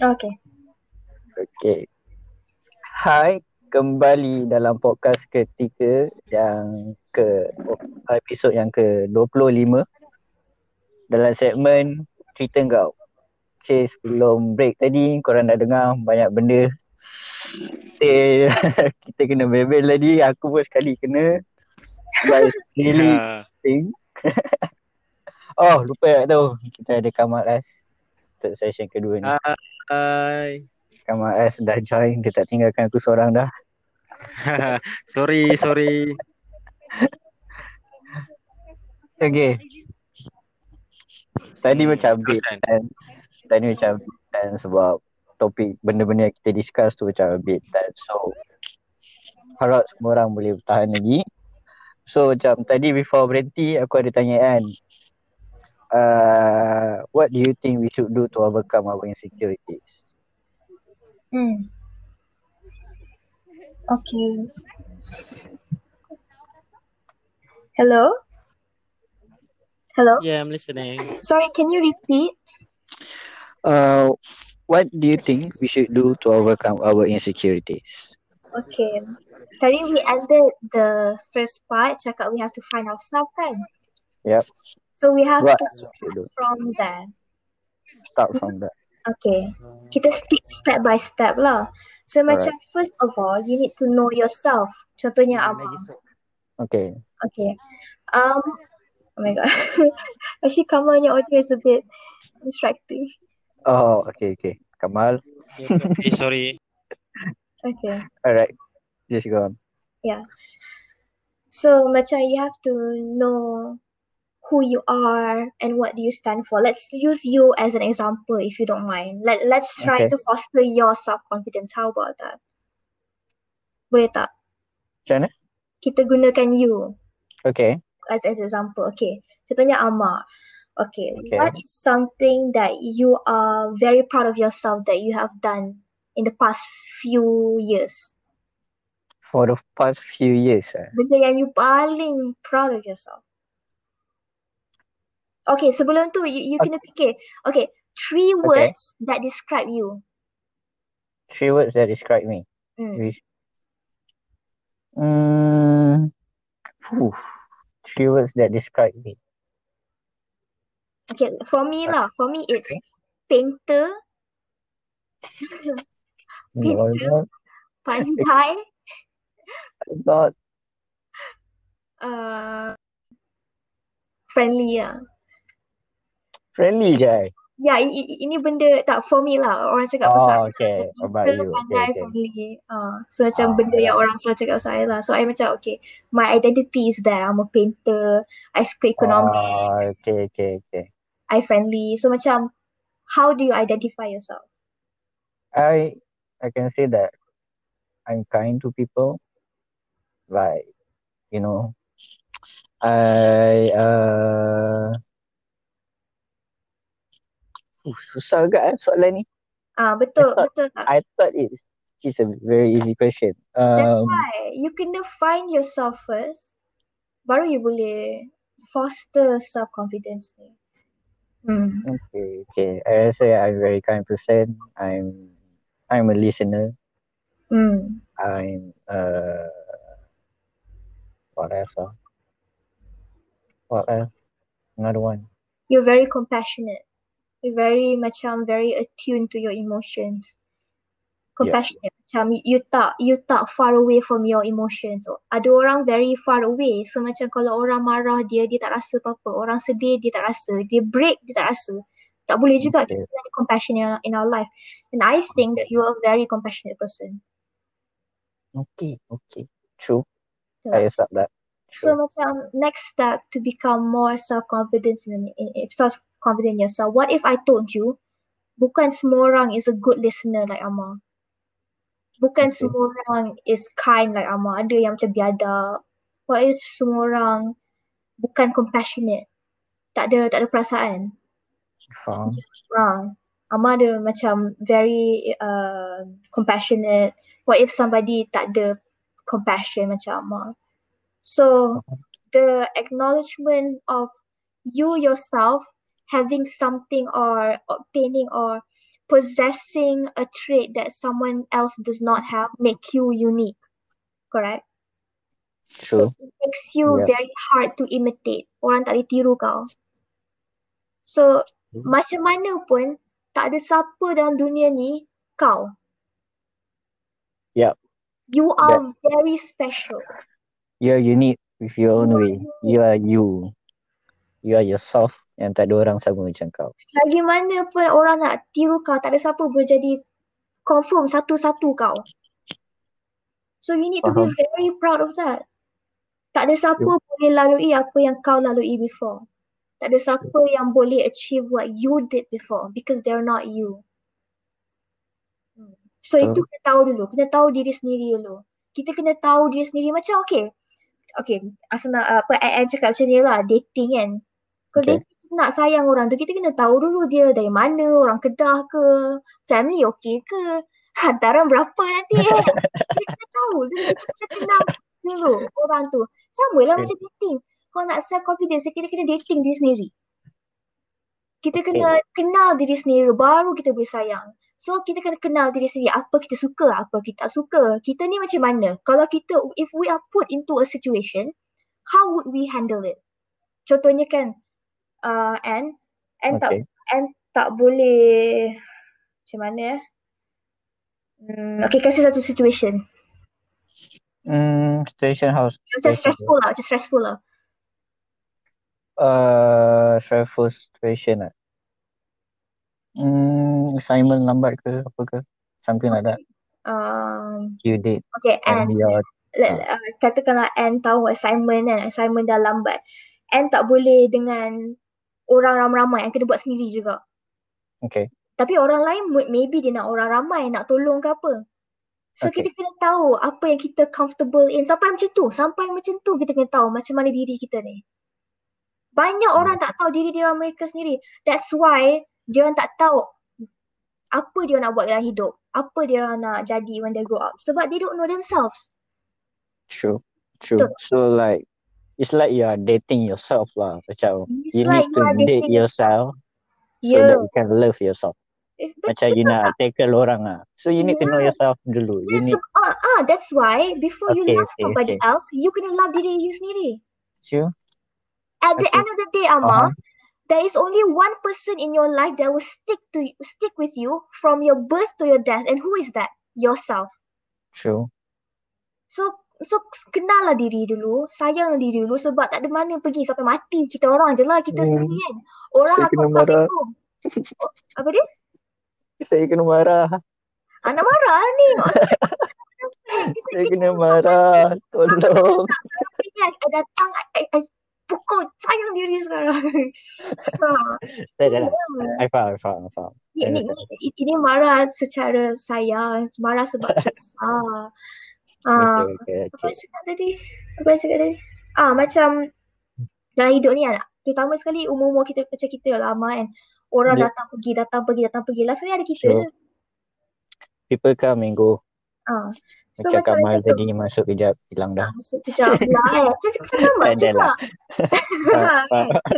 Okay. Okay. Hai, kembali dalam podcast ketiga yang ke episod yang ke-25 dalam segmen cerita kau. Okay, sebelum break tadi korang dah dengar banyak benda. Eh, kita kena bebel tadi, aku pun sekali kena. It's really thing. oh, lupa tak tahu. Kita ada Kamal S. Untuk session kedua ni. Hai. Kamal S dah join, dia tak tinggalkan aku seorang dah. sorry, sorry. Okay. Tadi macam update Teruskan. kan. Tadi macam update kan sebab topik benda-benda yang kita discuss tu macam update kan. So harap semua orang boleh bertahan lagi. So macam tadi before berhenti aku ada tanya kan. Uh, what do you think we should do to overcome our insecurities? Hmm. Okay. Hello? Hello? Yeah, I'm listening. Sorry, can you repeat? Uh, what do you think we should do to overcome our insecurities? Okay. Tadi we ended the first part, cakap we have to find ourselves kan? Yep. So we have What to start from there. Start from that. Okay. Kita stick step by step lah. So macam first of all, you need to know yourself. Contohnya Amar. Okay. Okay. Um, oh my god. Actually, Kamalnya audio is a bit distracting. Oh, okay, okay. Kamal. Okay, sorry. Okay. Alright. Just go on. Yeah. So macam you have to know who you are and what do you stand for. Let's use you as an example if you don't mind. Let let's try Okay. to foster your self confidence. How about that? Boleh tak? Macam mana? Kita gunakan you Okay. as as example. Okay. Contohnya Amar. Okay. Okay. What is something that you are very proud of yourself that you have done in the past few years? For the past few years. Eh. Benda yang you paling proud of yourself. Okay, sebelum tu you, you Okay. kena fikir. Okay, three Okay. words that describe you. Three words that describe me. Hmm. Mm, phew. Three words that describe me. Okay, for me lah. For me it's painter, No, Pintu. not, pandai, not uh, friendly lah. Friendly guy. Ya, i- i- ini benda tak for me lah. Orang cakap pasal Oh, okay. macam About pintar, you. Okay, pandai, okay. friendly. Uh, so macam Ah, benda yang right. orang selalu cakap pasal I lah. So I macam okay, my identity is that I'm a painter. I Oh, economics. okay, okay, okay. I friendly. So macam how do you identify yourself? I I can say that I'm kind to people. Like, you know, I uh uh, susah agak eh soalan ni. Ah betul, thought- betul tak? I thought it's it's a very easy question. That's Um, why you kena find yourself first. Baru you boleh foster self confidence ni. Hmm. okay, okay. I say I'm very kind person. I'm I'm a listener. Hmm. I'm uh what else? ah? What else? Another one. You're very compassionate. Very macam very attuned to your emotions. Compassionate. Macam you tak you tak far away from your emotions. Ada orang very far away. So macam kalau orang marah dia dia tak rasa apa-apa. Orang sedih dia tak rasa. Dia break dia tak rasa. Tak boleh juga Okay. kita ada compassion in our, in our life. And I think that you are a very compassionate person. Okay, okay. True. Betul. I accept that. So True. macam next step to become more self-confident in, in, in self-confident in yourself. What if I told you bukan semua orang is a good listener like Amar. Bukan Okay. semua orang is kind like Amar. Ada yang macam biadab. What if semua orang bukan compassionate? Tak ada tak ada perasaan. Faham. Ha. Amar ada macam very uh, compassionate. What if somebody tak ada compassion macam Amar? So the acknowledgement of you yourself having something or obtaining or possessing a trait that someone else does not have make you unique. Correct? True. So it makes you Yeah. very hard to imitate. Orang tak boleh tiru kau. So Hmm. macam mana pun tak ada siapa dalam dunia ni kau. Yup. You are very special. You're unique with your own way. You are you. You are yourself yang tak ada orang sama macam kau. Selagi mana pun orang nak tiru kau, tak ada siapa boleh jadi confirm satu-satu kau. So you need to be Faham. very proud of that. Tak ada siapa boleh lalui apa yang kau lalui before. Tak ada siapa yang boleh achieve what you did before because they're not you. Hmm. So Betul. itu kena tahu dulu, kena tahu diri sendiri dulu. Kita kena tahu diri sendiri macam okay. Okay, asal nak apa Anne cakap macam ni lah, dating kan. Kalau Okay. Nak sayang orang tu, kita kena tahu dulu dia dari mana, orang Kedah ke, family okay ke, hantaran berapa nanti kan. kita kena tahu, jadi kita kena kenal dulu orang tu. Sama lah Okay. macam dating. Kalau nak self confidence, kita kena dating diri sendiri. Kita kena kenal diri sendiri baru kita boleh sayang. So kita kena kenal diri sendiri apa kita suka, apa kita tak suka. Kita ni macam mana? Kalau kita if we are put into a situation, how would we handle it? Contohnya kan uh, Anne, Anne tak Okay. Anne tak boleh macam mana eh? Hmm, okay, kasih satu situation. Hmm, station house. Macam stressful lah, macam stressful lah. Uh, stressful situation lah. Hmm, assignment lambat ke apa ke? Something like that. Um, You did. okay, Anne. And your let, uh, katakanlah Anne tahu assignment kan, assignment dah lambat. Anne tak boleh dengan orang ramai-ramai yang kena buat sendiri juga. okay. Tapi orang lain maybe dia nak orang ramai nak tolong ke apa. So Okay. kita kena tahu apa yang kita comfortable in. Sampai macam tu, sampai macam tu kita kena tahu macam mana diri kita ni. Banyak orang tak tahu diri dia mereka sendiri. That's why dia orang tak tahu apa dia nak buat dalam hidup. Apa dia orang nak jadi when they grow up. Sebab they don't know themselves. True. True. Betul. So like it's like you are dating yourself lah. Macam It's you like need to date dating yourself so that you can love yourself. If- Macam you nak tackle orang lah. So you need to know yourself dulu. You Yes, need so, ah, ah, that's why before you love okay, somebody okay. else, you kena love diri you sendiri. to At the end of the day, Amma, Uh-huh. there is only one person in your life that will stick to stick with you from your birth to your death, and who is that? Yourself. True. So so kenallah diri dulu, sayanglah diri dulu sebab tak ada mana pergi sampai mati kita orang je lah kita Hmm. sendiri kan. Orang Saya kena come marah. Oh, apa dia? Saya kena marah. Anak marah lah ni. Maksudnya, kita Saya kena marah. Tolong. ingat datang I, I, pukul sayang diri sekarang. ha. Saya dah lah. I faham, I faham, I faham. Ini, ini, ini marah secara sayang, marah sebab kisah. Ah, Okay, okay, apa okay. yang cakap tadi? Apa yang cakap tadi? Ah, macam dalam hidup ni kan, terutama sekali umur-umur kita macam kita lama kan. Orang Yep. datang pergi, datang pergi, datang pergi. Last kali ada kita Sure. je. People come and go. Ah. So Macam macam Kamal macam tu. tadi masuk kejap, hilang dah. Masuk kejap pula eh. Macam macam sama Ada juga. lah.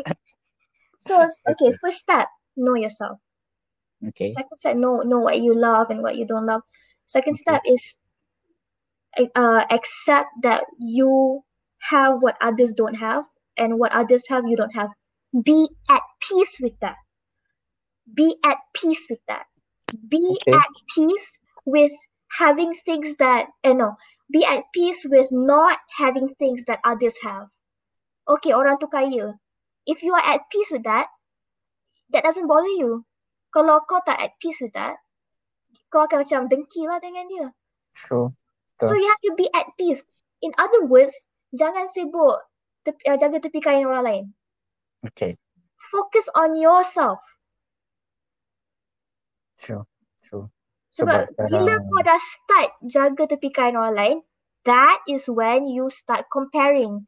So, okay, first step, know yourself. Okay. Second step, know know what you love and what you don't love. Second Okay. step is uh, accept that you have what others don't have and what others have you don't have. Be at peace with that. Be at peace with that. Be Okay. at peace with having things that eh no, be at peace with not having things that others have. Okay, orang tu kaya. If you are at peace with that, that doesn't bother you. Kalau kau tak at peace with that, kau akan macam dengki lah dengan dia. True. So you have to be at peace. In other words, jangan sibuk tepi, uh, jaga tepi kain orang lain. Okay. Focus on yourself. True. True. Sebab Sebab bila sekarang- kau dah start jaga tepikan orang lain, that is when you start comparing.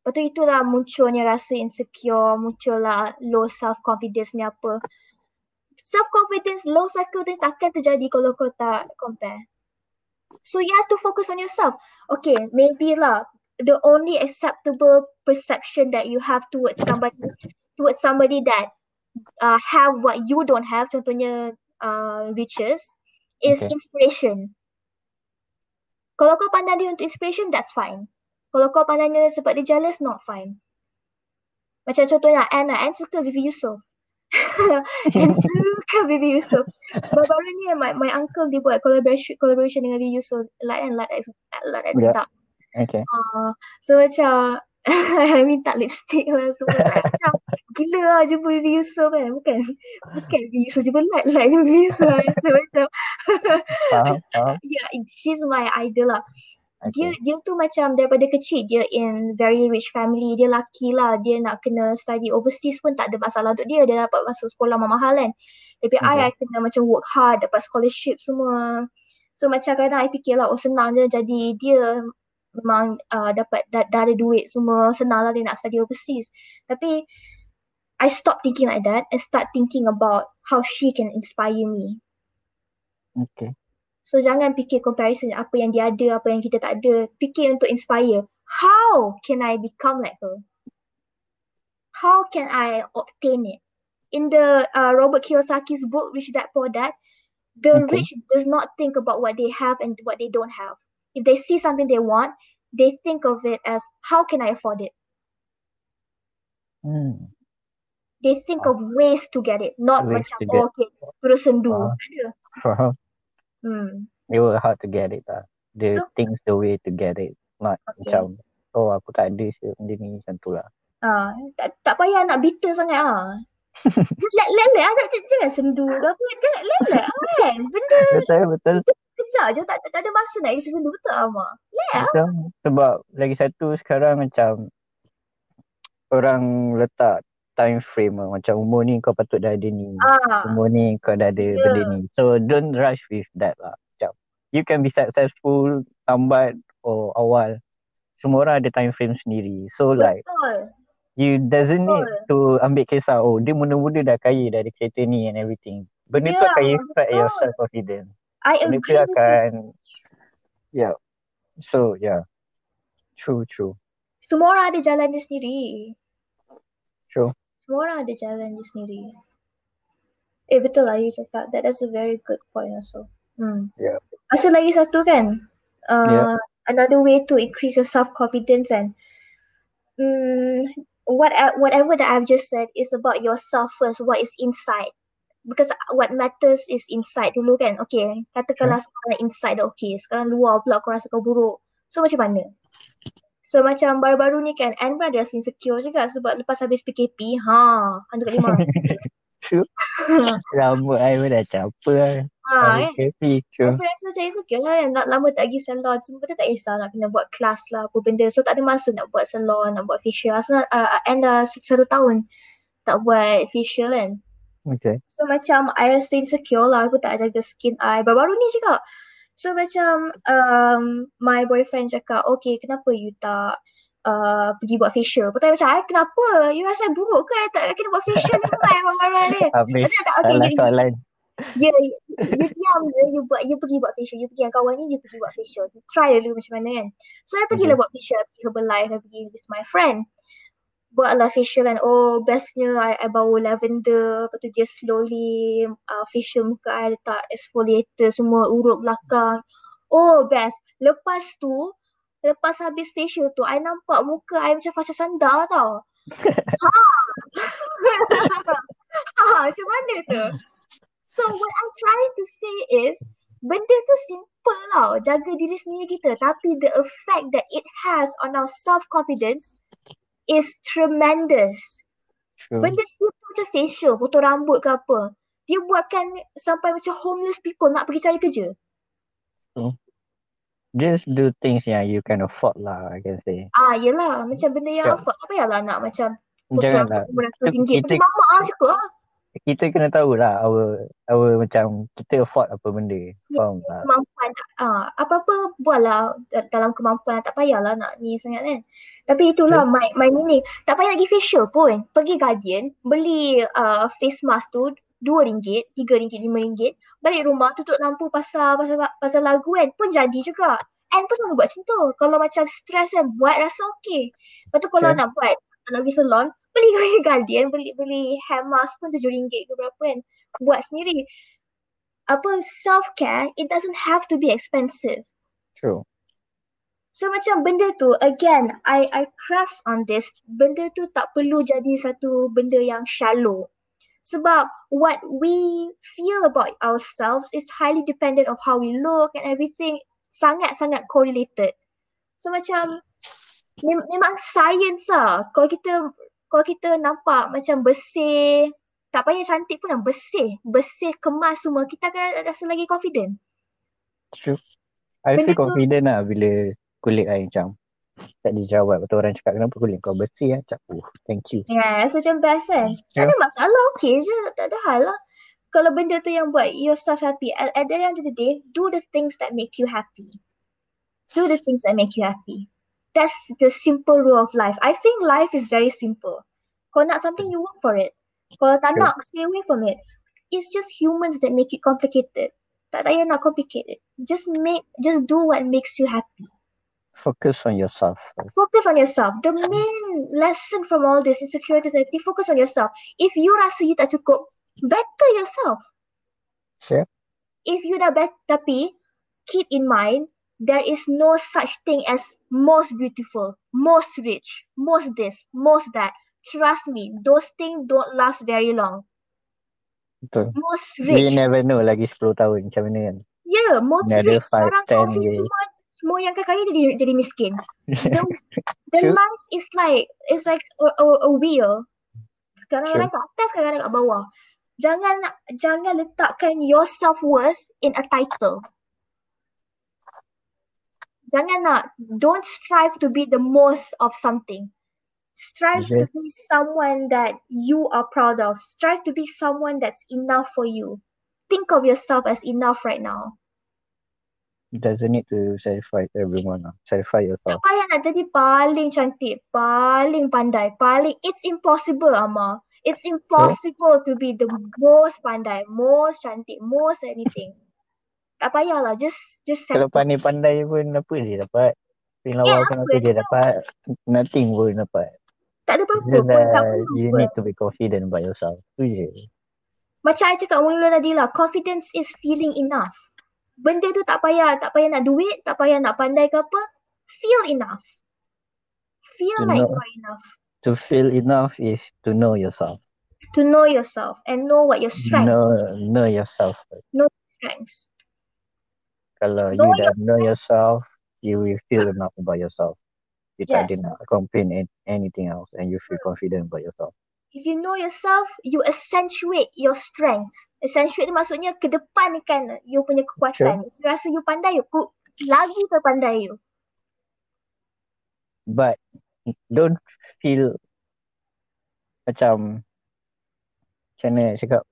Lepas tu itulah munculnya rasa insecure, muncullah low self-confidence ni apa. Self-confidence, low self-confidence takkan terjadi kalau kau tak compare. So you have to focus on yourself. Okay, maybe lah the only acceptable perception that you have towards somebody towards somebody that uh, have what you don't have, contohnya uh, riches, is Okay. inspiration. Kalau kau pandang dia untuk inspiration, that's fine. Kalau kau pandang dia sebab dia jealous, not fine. Macam contohnya Anna, Anne suka Vivi Yusof. Anne suka Vivi Yusof. Baru-baru ni my, my uncle dia buat collaboration collaboration dengan Vivi Yusof. Like and like X, like X Yeah. tak. Okay. Uh, so macam I minta lipstick lah semua. So, macam gila lah jumpa Vivi Yusof kan. Bukan bukan Vivi Yusof jumpa like jumpa Vivi Yusof. So macam Faham? Faham? yeah, she's my idol lah. Dia dia tu macam daripada kecil dia in very rich family. Dia laki lah. Dia nak kena study overseas pun tak ada masalah untuk dia. Dia dapat masuk sekolah mahal kan. Tapi Okay. I, I kena macam work hard dapat scholarship semua. So macam kadang I fikir lah oh senang je jadi dia memang uh, dapat dah, dah ada duit semua senang lah dia nak study overseas. Tapi I stop thinking like that and start thinking about how she can inspire me. Okay. So jangan fikir comparison apa yang dia ada, apa yang kita tak ada. Fikir untuk inspire. How can I become like her? How can I obtain it? In the uh, Robert Kiyosaki's book, Rich Dad Poor Dad, the Okay. rich does not think about what they have and what they don't have. If they see something they want, they think of it as how can I afford it? Hmm. They think of ways to get it, not Ways macam oh, okay, terus sendu. Faham. Tak ada. Faham? Hmm. They work hard to get it lah. They Betul. think the way to get it. Not Okay. macam, oh aku tak ada sih benda ni macam tu lah. Ah, tak, tak payah nak bitter sangat ah. Just let let let ah, jangan, sendu ke apa. Jangan let let ah, kan. Benda Betul, betul. kejap je tak, tak, ada masa nak isi sendu betul ah mak. Let ah. Betul. Sebab lagi satu sekarang macam orang letak time frame lah. Macam umur ni kau patut dah ada ni. Ah, Umur ni kau dah ada Ya. benda ni. So don't rush with that lah. Macam you can be successful lambat or awal. Semua orang ada time frame sendiri. So like betul. you doesn't need Betul. to ambil kisah oh dia muda-muda dah kaya dah ada kereta ni and everything. Benda tu Ya, akan affect your self confidence. I Benda tu agree you. akan yeah. So yeah. True, true. Semua orang ada jalan dia sendiri. True. Semua orang ada jalan dia sendiri. Eh betul lah you cakap. That is a very good point also. Hmm. Yeah. Rasa lagi satu kan. Uh, Yeah. Another way to increase your self confidence and mm, what whatever that I've just said is about yourself first. What is inside? Because what matters is inside dulu kan. Okay, katakanlah sekarang inside dah okay. Sekarang luar pula kau rasa kau buruk. So macam mana? So macam baru-baru ni kan Anne pun ada rasa insecure juga sebab lepas habis PKP, ha, hantu kat lima. Rambut I pun dah capek lah. ha, Hari kan? True. Aku rasa macam insecure lah yang nak lama tak pergi salon. Semua betul tak kisah nak kena buat kelas lah apa benda. So tak ada masa nak buat salon, nak buat facial. Asal uh, and dah satu tahun tak buat facial kan. Okay. So macam I rasa insecure lah. Aku tak jaga skin I. Baru-baru ni juga. So macam um, my boyfriend cakap, okay kenapa you tak uh, pergi buat facial? Lepas tu I macam, I kenapa? You rasa buruk ke? I tak kena buat facial ni kan? Marah-marah ni. Habis tak, okay, you, soalan. Ya, you, you diam je, you buat, you pergi buat facial, you pergi dengan kawan ni, you pergi buat facial. You try dulu macam mana kan. So, I pergilah buat facial, pergi Herbalife, I pergi with my friend. Buatlah facial kan, oh bestnya I, I bawa lavender, lepas tu dia slowly uh, facial muka I letak exfoliator semua, urut belakang. Oh best. Lepas tu, lepas habis facial tu, I nampak muka I macam fasa sandar tau. ha! ha, macam mana tu? So what I'm trying to say is benda tu simple tau jaga diri sendiri kita tapi the effect that it has on our self confidence is tremendous. True. Benda simple macam facial, potong rambut ke apa. Dia buatkan sampai macam homeless people nak pergi cari kerja. Just do things yang you can afford lah, I can say. Ah, yelah. Macam benda yang Ya. afford. Tak payahlah nak macam potong Janganlah. rambut RM500. Kita- Pergi mamak lah suka lah. Kita kena tahu lah our our macam kita afford apa benda. Faham tak? kemampuan ah apa-apa buatlah da- dalam kemampuan tak payahlah nak ni sangat kan. Tapi itulah my my meaning. Tak payah pergi facial pun. Pergi Guardian beli uh, face mask tu dua ringgit, tiga ringgit, lima ringgit. Balik rumah tutup lampu pasal pasal pasal lagu kan pun jadi juga. And pun selalu buat macam tu kalau macam stress kan buat rasa okey. Lepas tu kalau Okay. nak buat nak pergi salon beli pergi Guardian beli beli hair mask pun tujuh ringgit ke berapa kan. Buat sendiri. Apa self care it doesn't have to be expensive. True. so macam benda tu again I I press on this. Benda tu tak perlu jadi satu benda yang shallow. Sebab what we feel about ourselves is highly dependent of how we look and everything. Sangat-sangat correlated. So macam memang science lah kalau kita kalau kita nampak macam bersih tak payah cantik pun lah bersih bersih kemas semua kita akan rasa lagi confident True. I Benda feel tu- confident lah bila kulit I macam tak dijawab. Betul orang cakap kenapa kulit kau bersih lah. Macam, oh, thank you. Ya, rasa macam best kan. Tak ada masalah, okay je. Tak ada hal lah. Kalau benda tu yang buat yourself happy, at, at the end of the day, do the things that make you happy. Do the things that make you happy. That's the simple rule of life. I think life is very simple. Kalau nak something, you work for it. Kalau tak nak, stay away from it. It's just humans that make it complicated. Tak payah nak complicated. Just make, just do what makes you happy. Focus on yourself. Focus on yourself. The main lesson from all this insecurity safety, focus on yourself. If you rasa you tak cukup, better yourself. Sure. If you dah bet, tapi keep in mind, there is no such thing as most beautiful, most rich, most this, most that. Trust me, those things don't last very long. Betul. Most We rich. never know lagi 10 tahun macam mana kan. Yeah, most Another rich. five, Sekarang COVID years. semua semua yang kaya jadi jadi miskin. The, the life is like it's like a, a, a wheel. Kadang-kadang kat atas, kadang-kadang kat bawah. Jangan jangan letakkan your self worth in a title. Jangan nak don't strive to be the most of something. Strive to be someone that you are proud of. Strive to be someone that's enough for you. Think of yourself as enough right now. It doesn't need to satisfy everyone lah. Satisfy Tak yourself. payah nak jadi paling cantik, paling pandai, paling it's impossible Amma. It's impossible to be the most pandai, most cantik, most anything. Tak payahlah, just just Kalau settle. pandai-pandai pun apa dia dapat? Pin Ya, lawa pun apa apa yang dia dapat? Nothing pun dapat. Tak ada apa-apa Just pun, tak perlu you need to be confident about yourself. Tu je. Macam I cakap mula tadi lah, confidence is feeling enough. Benda tu tak payah, tak payah nak duit, tak payah nak pandai ke apa. Feel enough. Feel To like know- you are enough. To feel enough is to know yourself. To know yourself and know what your strengths, Know, know yourself. first. strengths. Kalau Know you dah know yourself, you will feel enough about yourself. You tak ada Yes. nak complain an- anything else and you feel confident about yourself. If you know yourself, you accentuate your strengths. Accentuate ni maksudnya kedepankan you punya kekuatan. If you rasa you pandai, you ku- lagi terpandai you. But don't feel macam macam mana nak cakap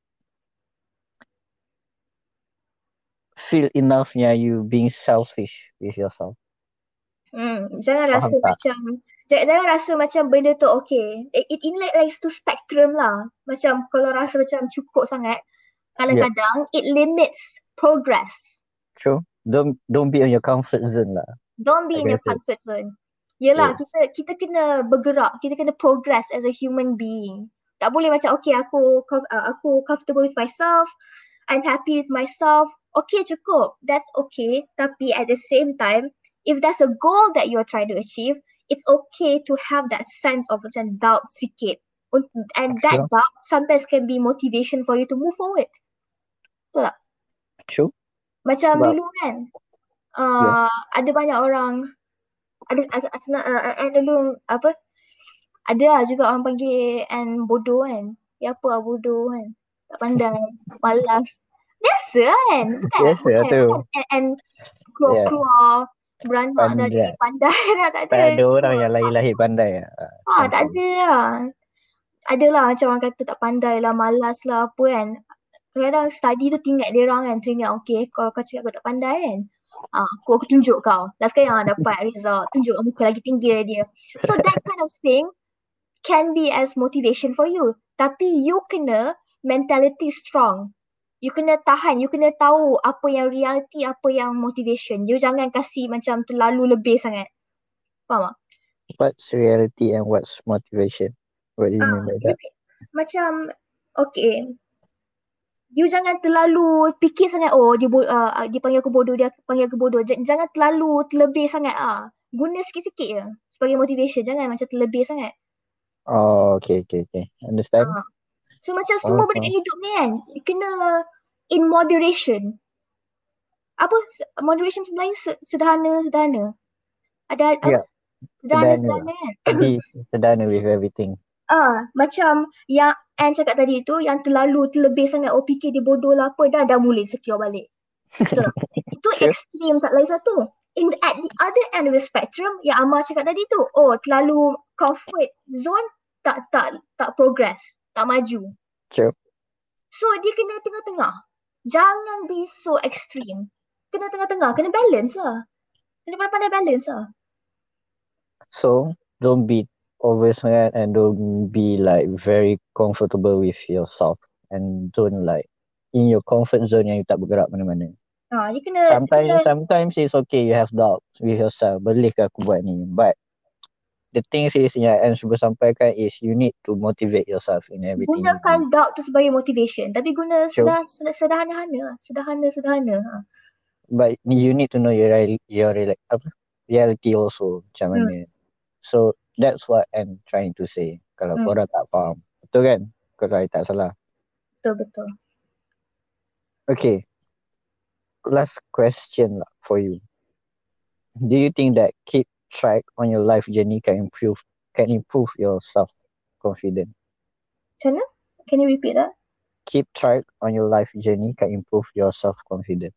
feel enoughnya you being selfish with yourself. Hmm, jangan Faham rasa tak? macam jangan, jangan rasa macam benda tu okay. It, it, ini like, like to spectrum lah. Macam kalau rasa macam cukup sangat, kadang-kadang it limits progress. True. Don't don't be on your comfort zone lah. Don't be I in your comfort zone. Yelah, Yes. kita kita kena bergerak, kita kena progress as a human being. Tak boleh macam okay aku uh, aku comfortable with myself, I'm happy with myself. Okay cukup. That's okay. Tapi at the same time, if there's a goal that you're trying to achieve, it's okay to have that sense of macam doubt sikit. And that Sure. doubt sometimes can be motivation for you to move forward. Betul tak? True. Macam Sebab- dulu kan, uh, ada banyak orang, ada as- as- uh, and dulu apa, ada lah juga orang panggil and bodoh kan. Ya apa lah bodoh kan. Tak pandai, malas. Biasa kan? Bukan, Biasa lah bukan, tu. bukan. And, and keluar-keluar, beranak dah jadi pandai dah, tak ada. Tak ada orang So, yang lahir-lahir pandai lah. Ah, tak ada lah. adalah macam orang kata tak pandai lah, malas lah apa kan. Kadang-kadang study tu tinggal dia orang kan, teringat okay kalau kau cakap kau tak pandai kan. Ah, aku, aku tunjuk kau. Last kali yang dapat result, tunjuk muka lagi tinggi dari dia. So that kind of thing can be as motivation for you. Tapi you kena mentality strong. You kena tahan, you kena tahu apa yang reality, apa yang motivation. You jangan kasih macam terlalu lebih sangat. Faham tak? What's reality and what's motivation? What do you Ah, mean by that? can, macam okay. You jangan terlalu fikir sangat oh dia bo- uh, dia panggil aku bodoh, dia panggil aku bodoh. J- jangan terlalu terlebih sangat ah. Guna sikit-sikit je sebagai motivation. Jangan macam terlebih sangat. Oh, okay, okay, okay. Understand? Ah. So macam semua Faham, benda hidup ni kan kena in moderation. Apa moderation sebenarnya se- sederhana sederhana. Ada apa? Ya, Sederhana sederhana kan. Be sederhana with everything. Ah, macam yang Anne cakap tadi tu yang terlalu terlebih sangat oh fikir dia bodoh lah apa dah dah mula insecure balik. Betul. Itu True. ekstrim tak lain satu. In at the other end of the spectrum yang Amar cakap tadi tu, oh terlalu comfort zone tak tak tak progress, tak maju. True. So dia kena tengah-tengah. Jangan be so extreme. Kena tengah-tengah, kena balance lah. Kena pandai-pandai balance lah. So, don't be over sangat and don't be like very comfortable with yourself and don't like in your comfort zone yang you tak bergerak mana-mana. Ha, dia kena, Sometimes kena sometimes it's okay you have doubts with yourself. Boleh ke aku buat ni? But the thing is yang Anne cuba sampaikan is you need to motivate yourself in everything. you gunakan doubt tu sebagai motivation. Tapi guna sederhana, sederhana-hana. Sederhana-sederhana. Ha. But you need to know your your apa reality also macam Hmm. mana. So that's what I'm trying to say. Kalau Hmm. korang tak faham. Betul kan? Kalau I tak salah. Betul-betul. Okay. Last question lah for you. Do you think that keep track on your life journey can improve can improve your self confidence? Macam? Can you repeat that? Keep track on your life journey can improve your self confidence.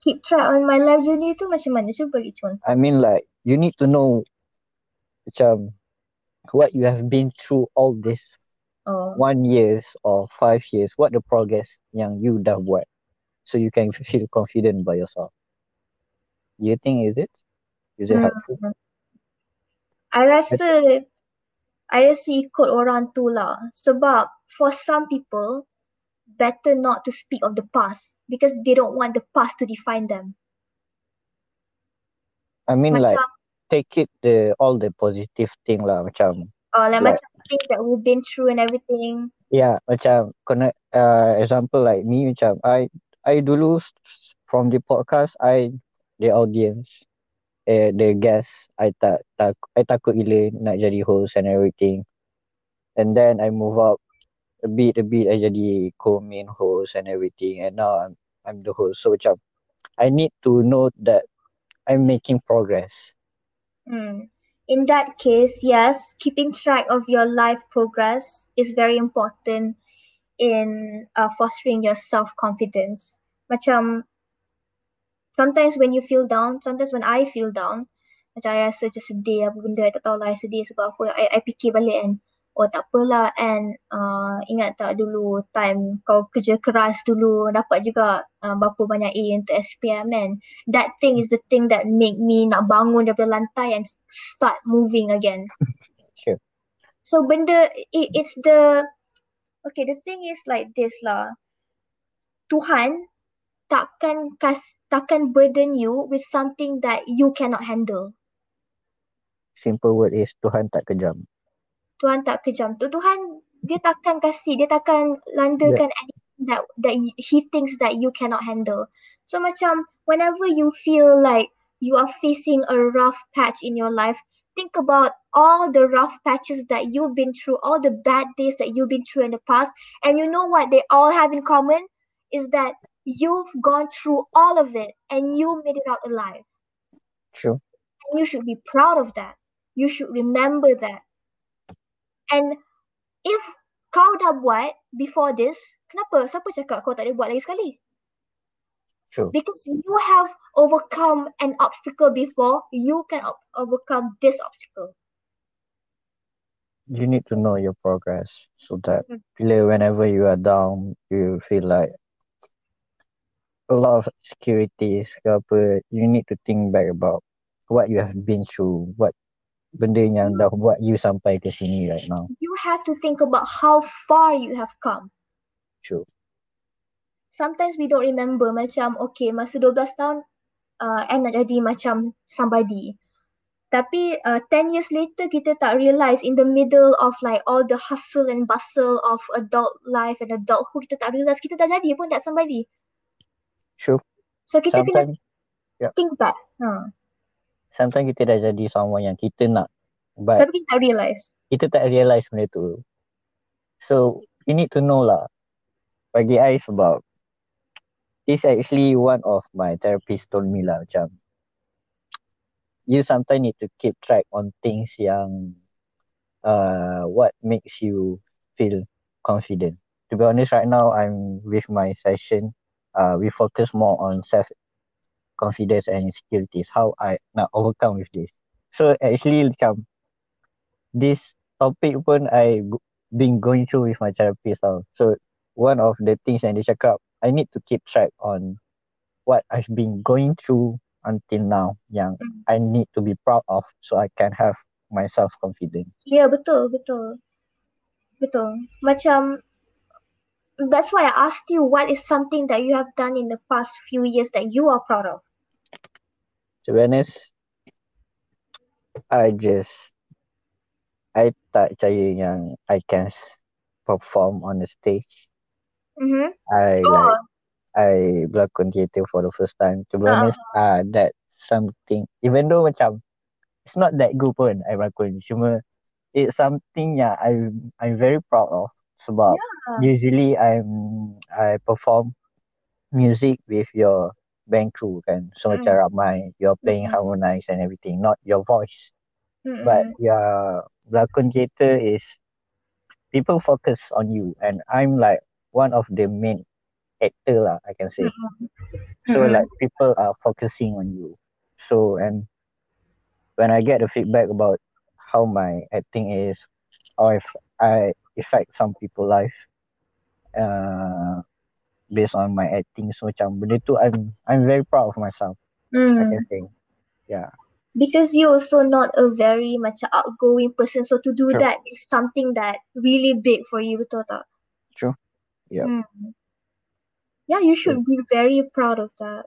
Keep track on my life journey tu macam mana? Cuba bagi contoh. I mean like you need to know macam what you have been through all this Oh. one years or five years, what the progress yang you dah buat, so you can feel confident by yourself. Do you think is it? Is it Hmm. helpful? I rasa I rasa ikut orang tu lah. Sebab for some people better not to speak of the past because they don't want the past to define them. I mean like Macam take it the all the positive thing lah macam uh, like, like- macam things that we've been through and everything. yeah macam kena uh, example like me macam I I dulu from the podcast I the audience eh the guest I tak tak I takut gila nak jadi host and everything and then I move up a bit a bit I jadi co-main host and everything and now I'm I'm the host so macam I need to know that I'm making progress Hmm. In that case, yes, keeping track of your life progress is very important in uh, fostering your self-confidence. Macam sometimes when you feel down, sometimes when I feel down, macam I rasa macam sedih apa benda, I tak tahu lah I sedih sebab apa. I, I fikir balik kan, oh tak apalah and uh, ingat tak dulu time kau kerja keras dulu dapat juga uh, berapa banyak A untuk SPM kan. That thing is the thing that make me nak bangun daripada lantai and start moving again. Sure. So benda it, it's the okay the thing is like this lah. Tuhan takkan kas takkan burden you with something that you cannot handle. simple word is Tuhan tak kejam Tuhan tak kejam. Tu Tuhan dia takkan kasih, dia takkan landakan anything that that he thinks that you cannot handle. So macam whenever you feel like you are facing a rough patch in your life, think about all the rough patches that you've been through, all the bad days that you've been through in the past, and you know what they all have in common is that you've gone through all of it and you made it out alive. true And you should be proud of that. You should remember that. And if kau dah buat before this, kenapa? Siapa cakap kau tak boleh buat lagi sekali? True. Because you have overcome an obstacle before, you can o- overcome this obstacle. you need to know your progress so that Mm. bila whenever you are down, you feel like a lot of securities ke apa, you need to think back about what you have been through, what benda yang dah buat you sampai ke sini right now. You have to think about how far you have come. True. Sometimes we don't remember macam okay masa 12 tahun uh, Anne nak jadi macam somebody. Tapi uh, 10 years later kita tak realise in the middle of like all the hustle and bustle of adult life and adulthood kita tak realise kita dah jadi pun that somebody. True. So kita kena Sometimes, yeah. think back. Ha. sometimes kita dah jadi someone yang kita nak but Tapi kita tak realise. kita tak realise benda tu. So, you need to know lah. Bagi I sebab this actually one of my therapist told me lah macam you sometimes need to keep track on things yang uh, what makes you feel confident. To be honest, right now I'm with my session. Uh, we focus more on self confidence and insecurities. How I nak overcome with this. So actually macam this topic pun I been going through with my therapist tau. So one of the things yang dia cakap, I need to keep track on what I've been going through until now yang I need to be proud of so I can have my self confidence. Ya, yeah, betul, betul. Betul. Macam that's why I asked you what is something that you have done in the past few years that you are proud of. To be honest, I just I tak percaya yang I can perform on the stage. Mm-hmm. I Oh, like I berlakon teater for the first time. To be Ah. honest, ah uh, that something even though macam it's not that good pun I berlakon cuma it's something yang I I'm very proud of sebab yeah. usually I'm I perform music with your band crew kan. So Mm. macam ramai you're playing Mm. harmonize and everything, not your voice. Mm-mm. But yeah, berlakon teater is people focus on you and I'm like one of the main actor lah I can say. Mm-mm. So like people are focusing on you. So and when I get the feedback about how my acting is, or if I affect some people life, uh, based on my acting, so macam benda tu I'm I'm very proud of myself. I Mm. can say, yeah, Because you're also not a very macam outgoing person, so to do True. that is something that really big for you, betul tak? true. yeah Mm. Yeah, you should be very proud of that.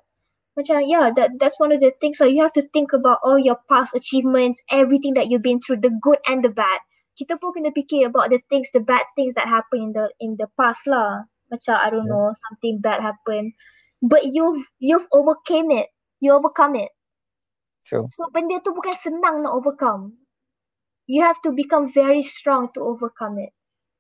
Macam yeah, that that's one of the things. So you have to think about all your past achievements, everything that you've been through, the good and the bad. Kita pun kena fikir about the things, the bad things that happen in the in the past lah. Macam I don't Yeah. know, something bad happened, but you've you've overcame it. You overcome it. True. So benda tu bukan senang nak overcome. You have to become very strong to overcome it.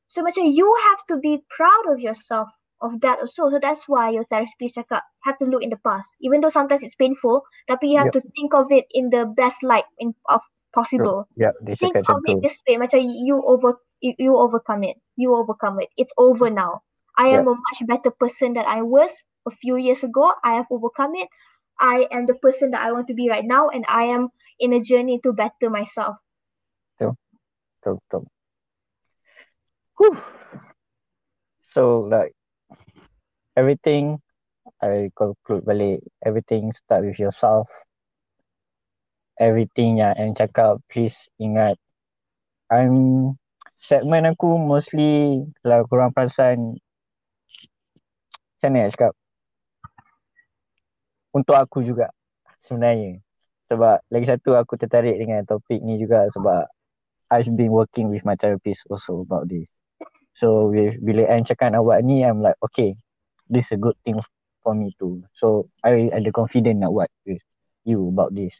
So macam you have to be proud of yourself of that also. So that's why your therapist cakap have to look in the past. Even though sometimes it's painful, tapi you have to think of it in the best light in of possible. Yeah, Think of it this way, macam you over you, you overcome it. You overcome it. It's over now. I am a much better person than I was a few years ago. I have overcome it. I am the person that I want to be right now, and I am in a journey to better myself. Betul, betul. Whew. So like everything I conclude balik everything start with yourself. Everything yang Anne cakap please ingat I'm segmen aku mostly kalau korang perasan macam mana cakap untuk aku juga sebenarnya sebab lagi satu aku tertarik dengan topik ni juga sebab I've been working with my therapist also about this. So with, bila Anne cakap buat ni, I'm like, okay, this is a good thing for me too. So I ada confident nak buat with you about this.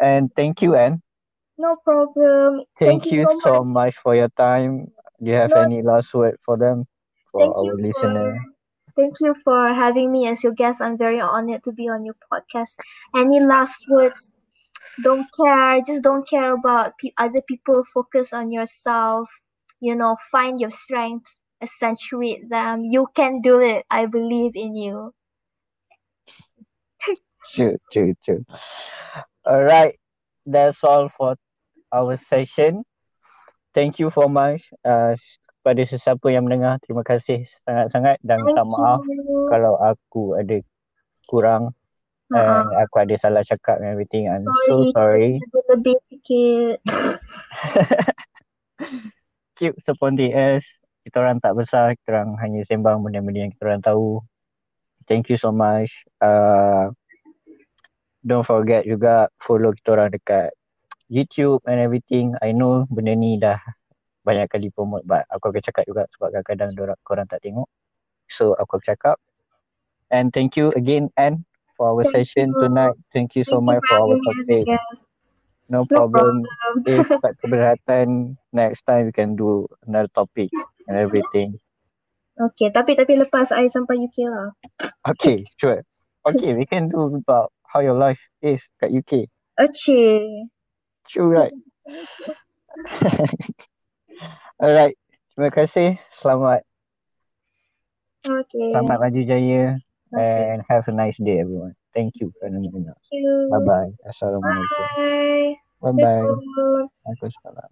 And thank you Anne. No problem. Thank, Thank you so so much for your time. Do you have No- any last word for them? For Thank our listener? for thank you for having me as your guest. I'm very honored to be on your podcast. Any last words? Don't care. Just don't care about pe- other people. Focus on yourself. You know, find your strengths, accentuate them. You can do it. I believe in you. True, true, true. Alright, that's all for our session. thank you for much uh, kepada sesiapa yang mendengar. Terima kasih sangat-sangat dan minta maaf you. kalau aku ada kurang Ha-ha. and aku ada salah cakap and everything. I'm so Sorry. sorry. Lebih sikit. Keep spontaneous. Kita orang tak besar, kita orang hanya sembang benda-benda yang kita orang tahu. Thank you so much. Uh, don't forget juga follow kita orang dekat YouTube and everything. I know benda ni dah banyak kali promote but aku akan cakap juga sebab kadang-kadang dorang, korang tak tengok. So aku akan cakap. And thank you again Anne for our Thank session you. tonight. Thank you so Thank you much for for our topic. No problem. problem. If tak keberatan, next time we can do another topic and everything. Okay, tapi tapi lepas I sampai UK lah. Okay, sure. Okay, we can do about how your life is kat UK. Aceh. True, right? Alright. Terima kasih. Selamat Okay. selamat maju jaya Okay. and have a nice day everyone. Thank you kerana mendengar. Thank you. Bye bye. Assalamualaikum. Bye. Bye bye. Assalamualaikum. Waalaikumsalam.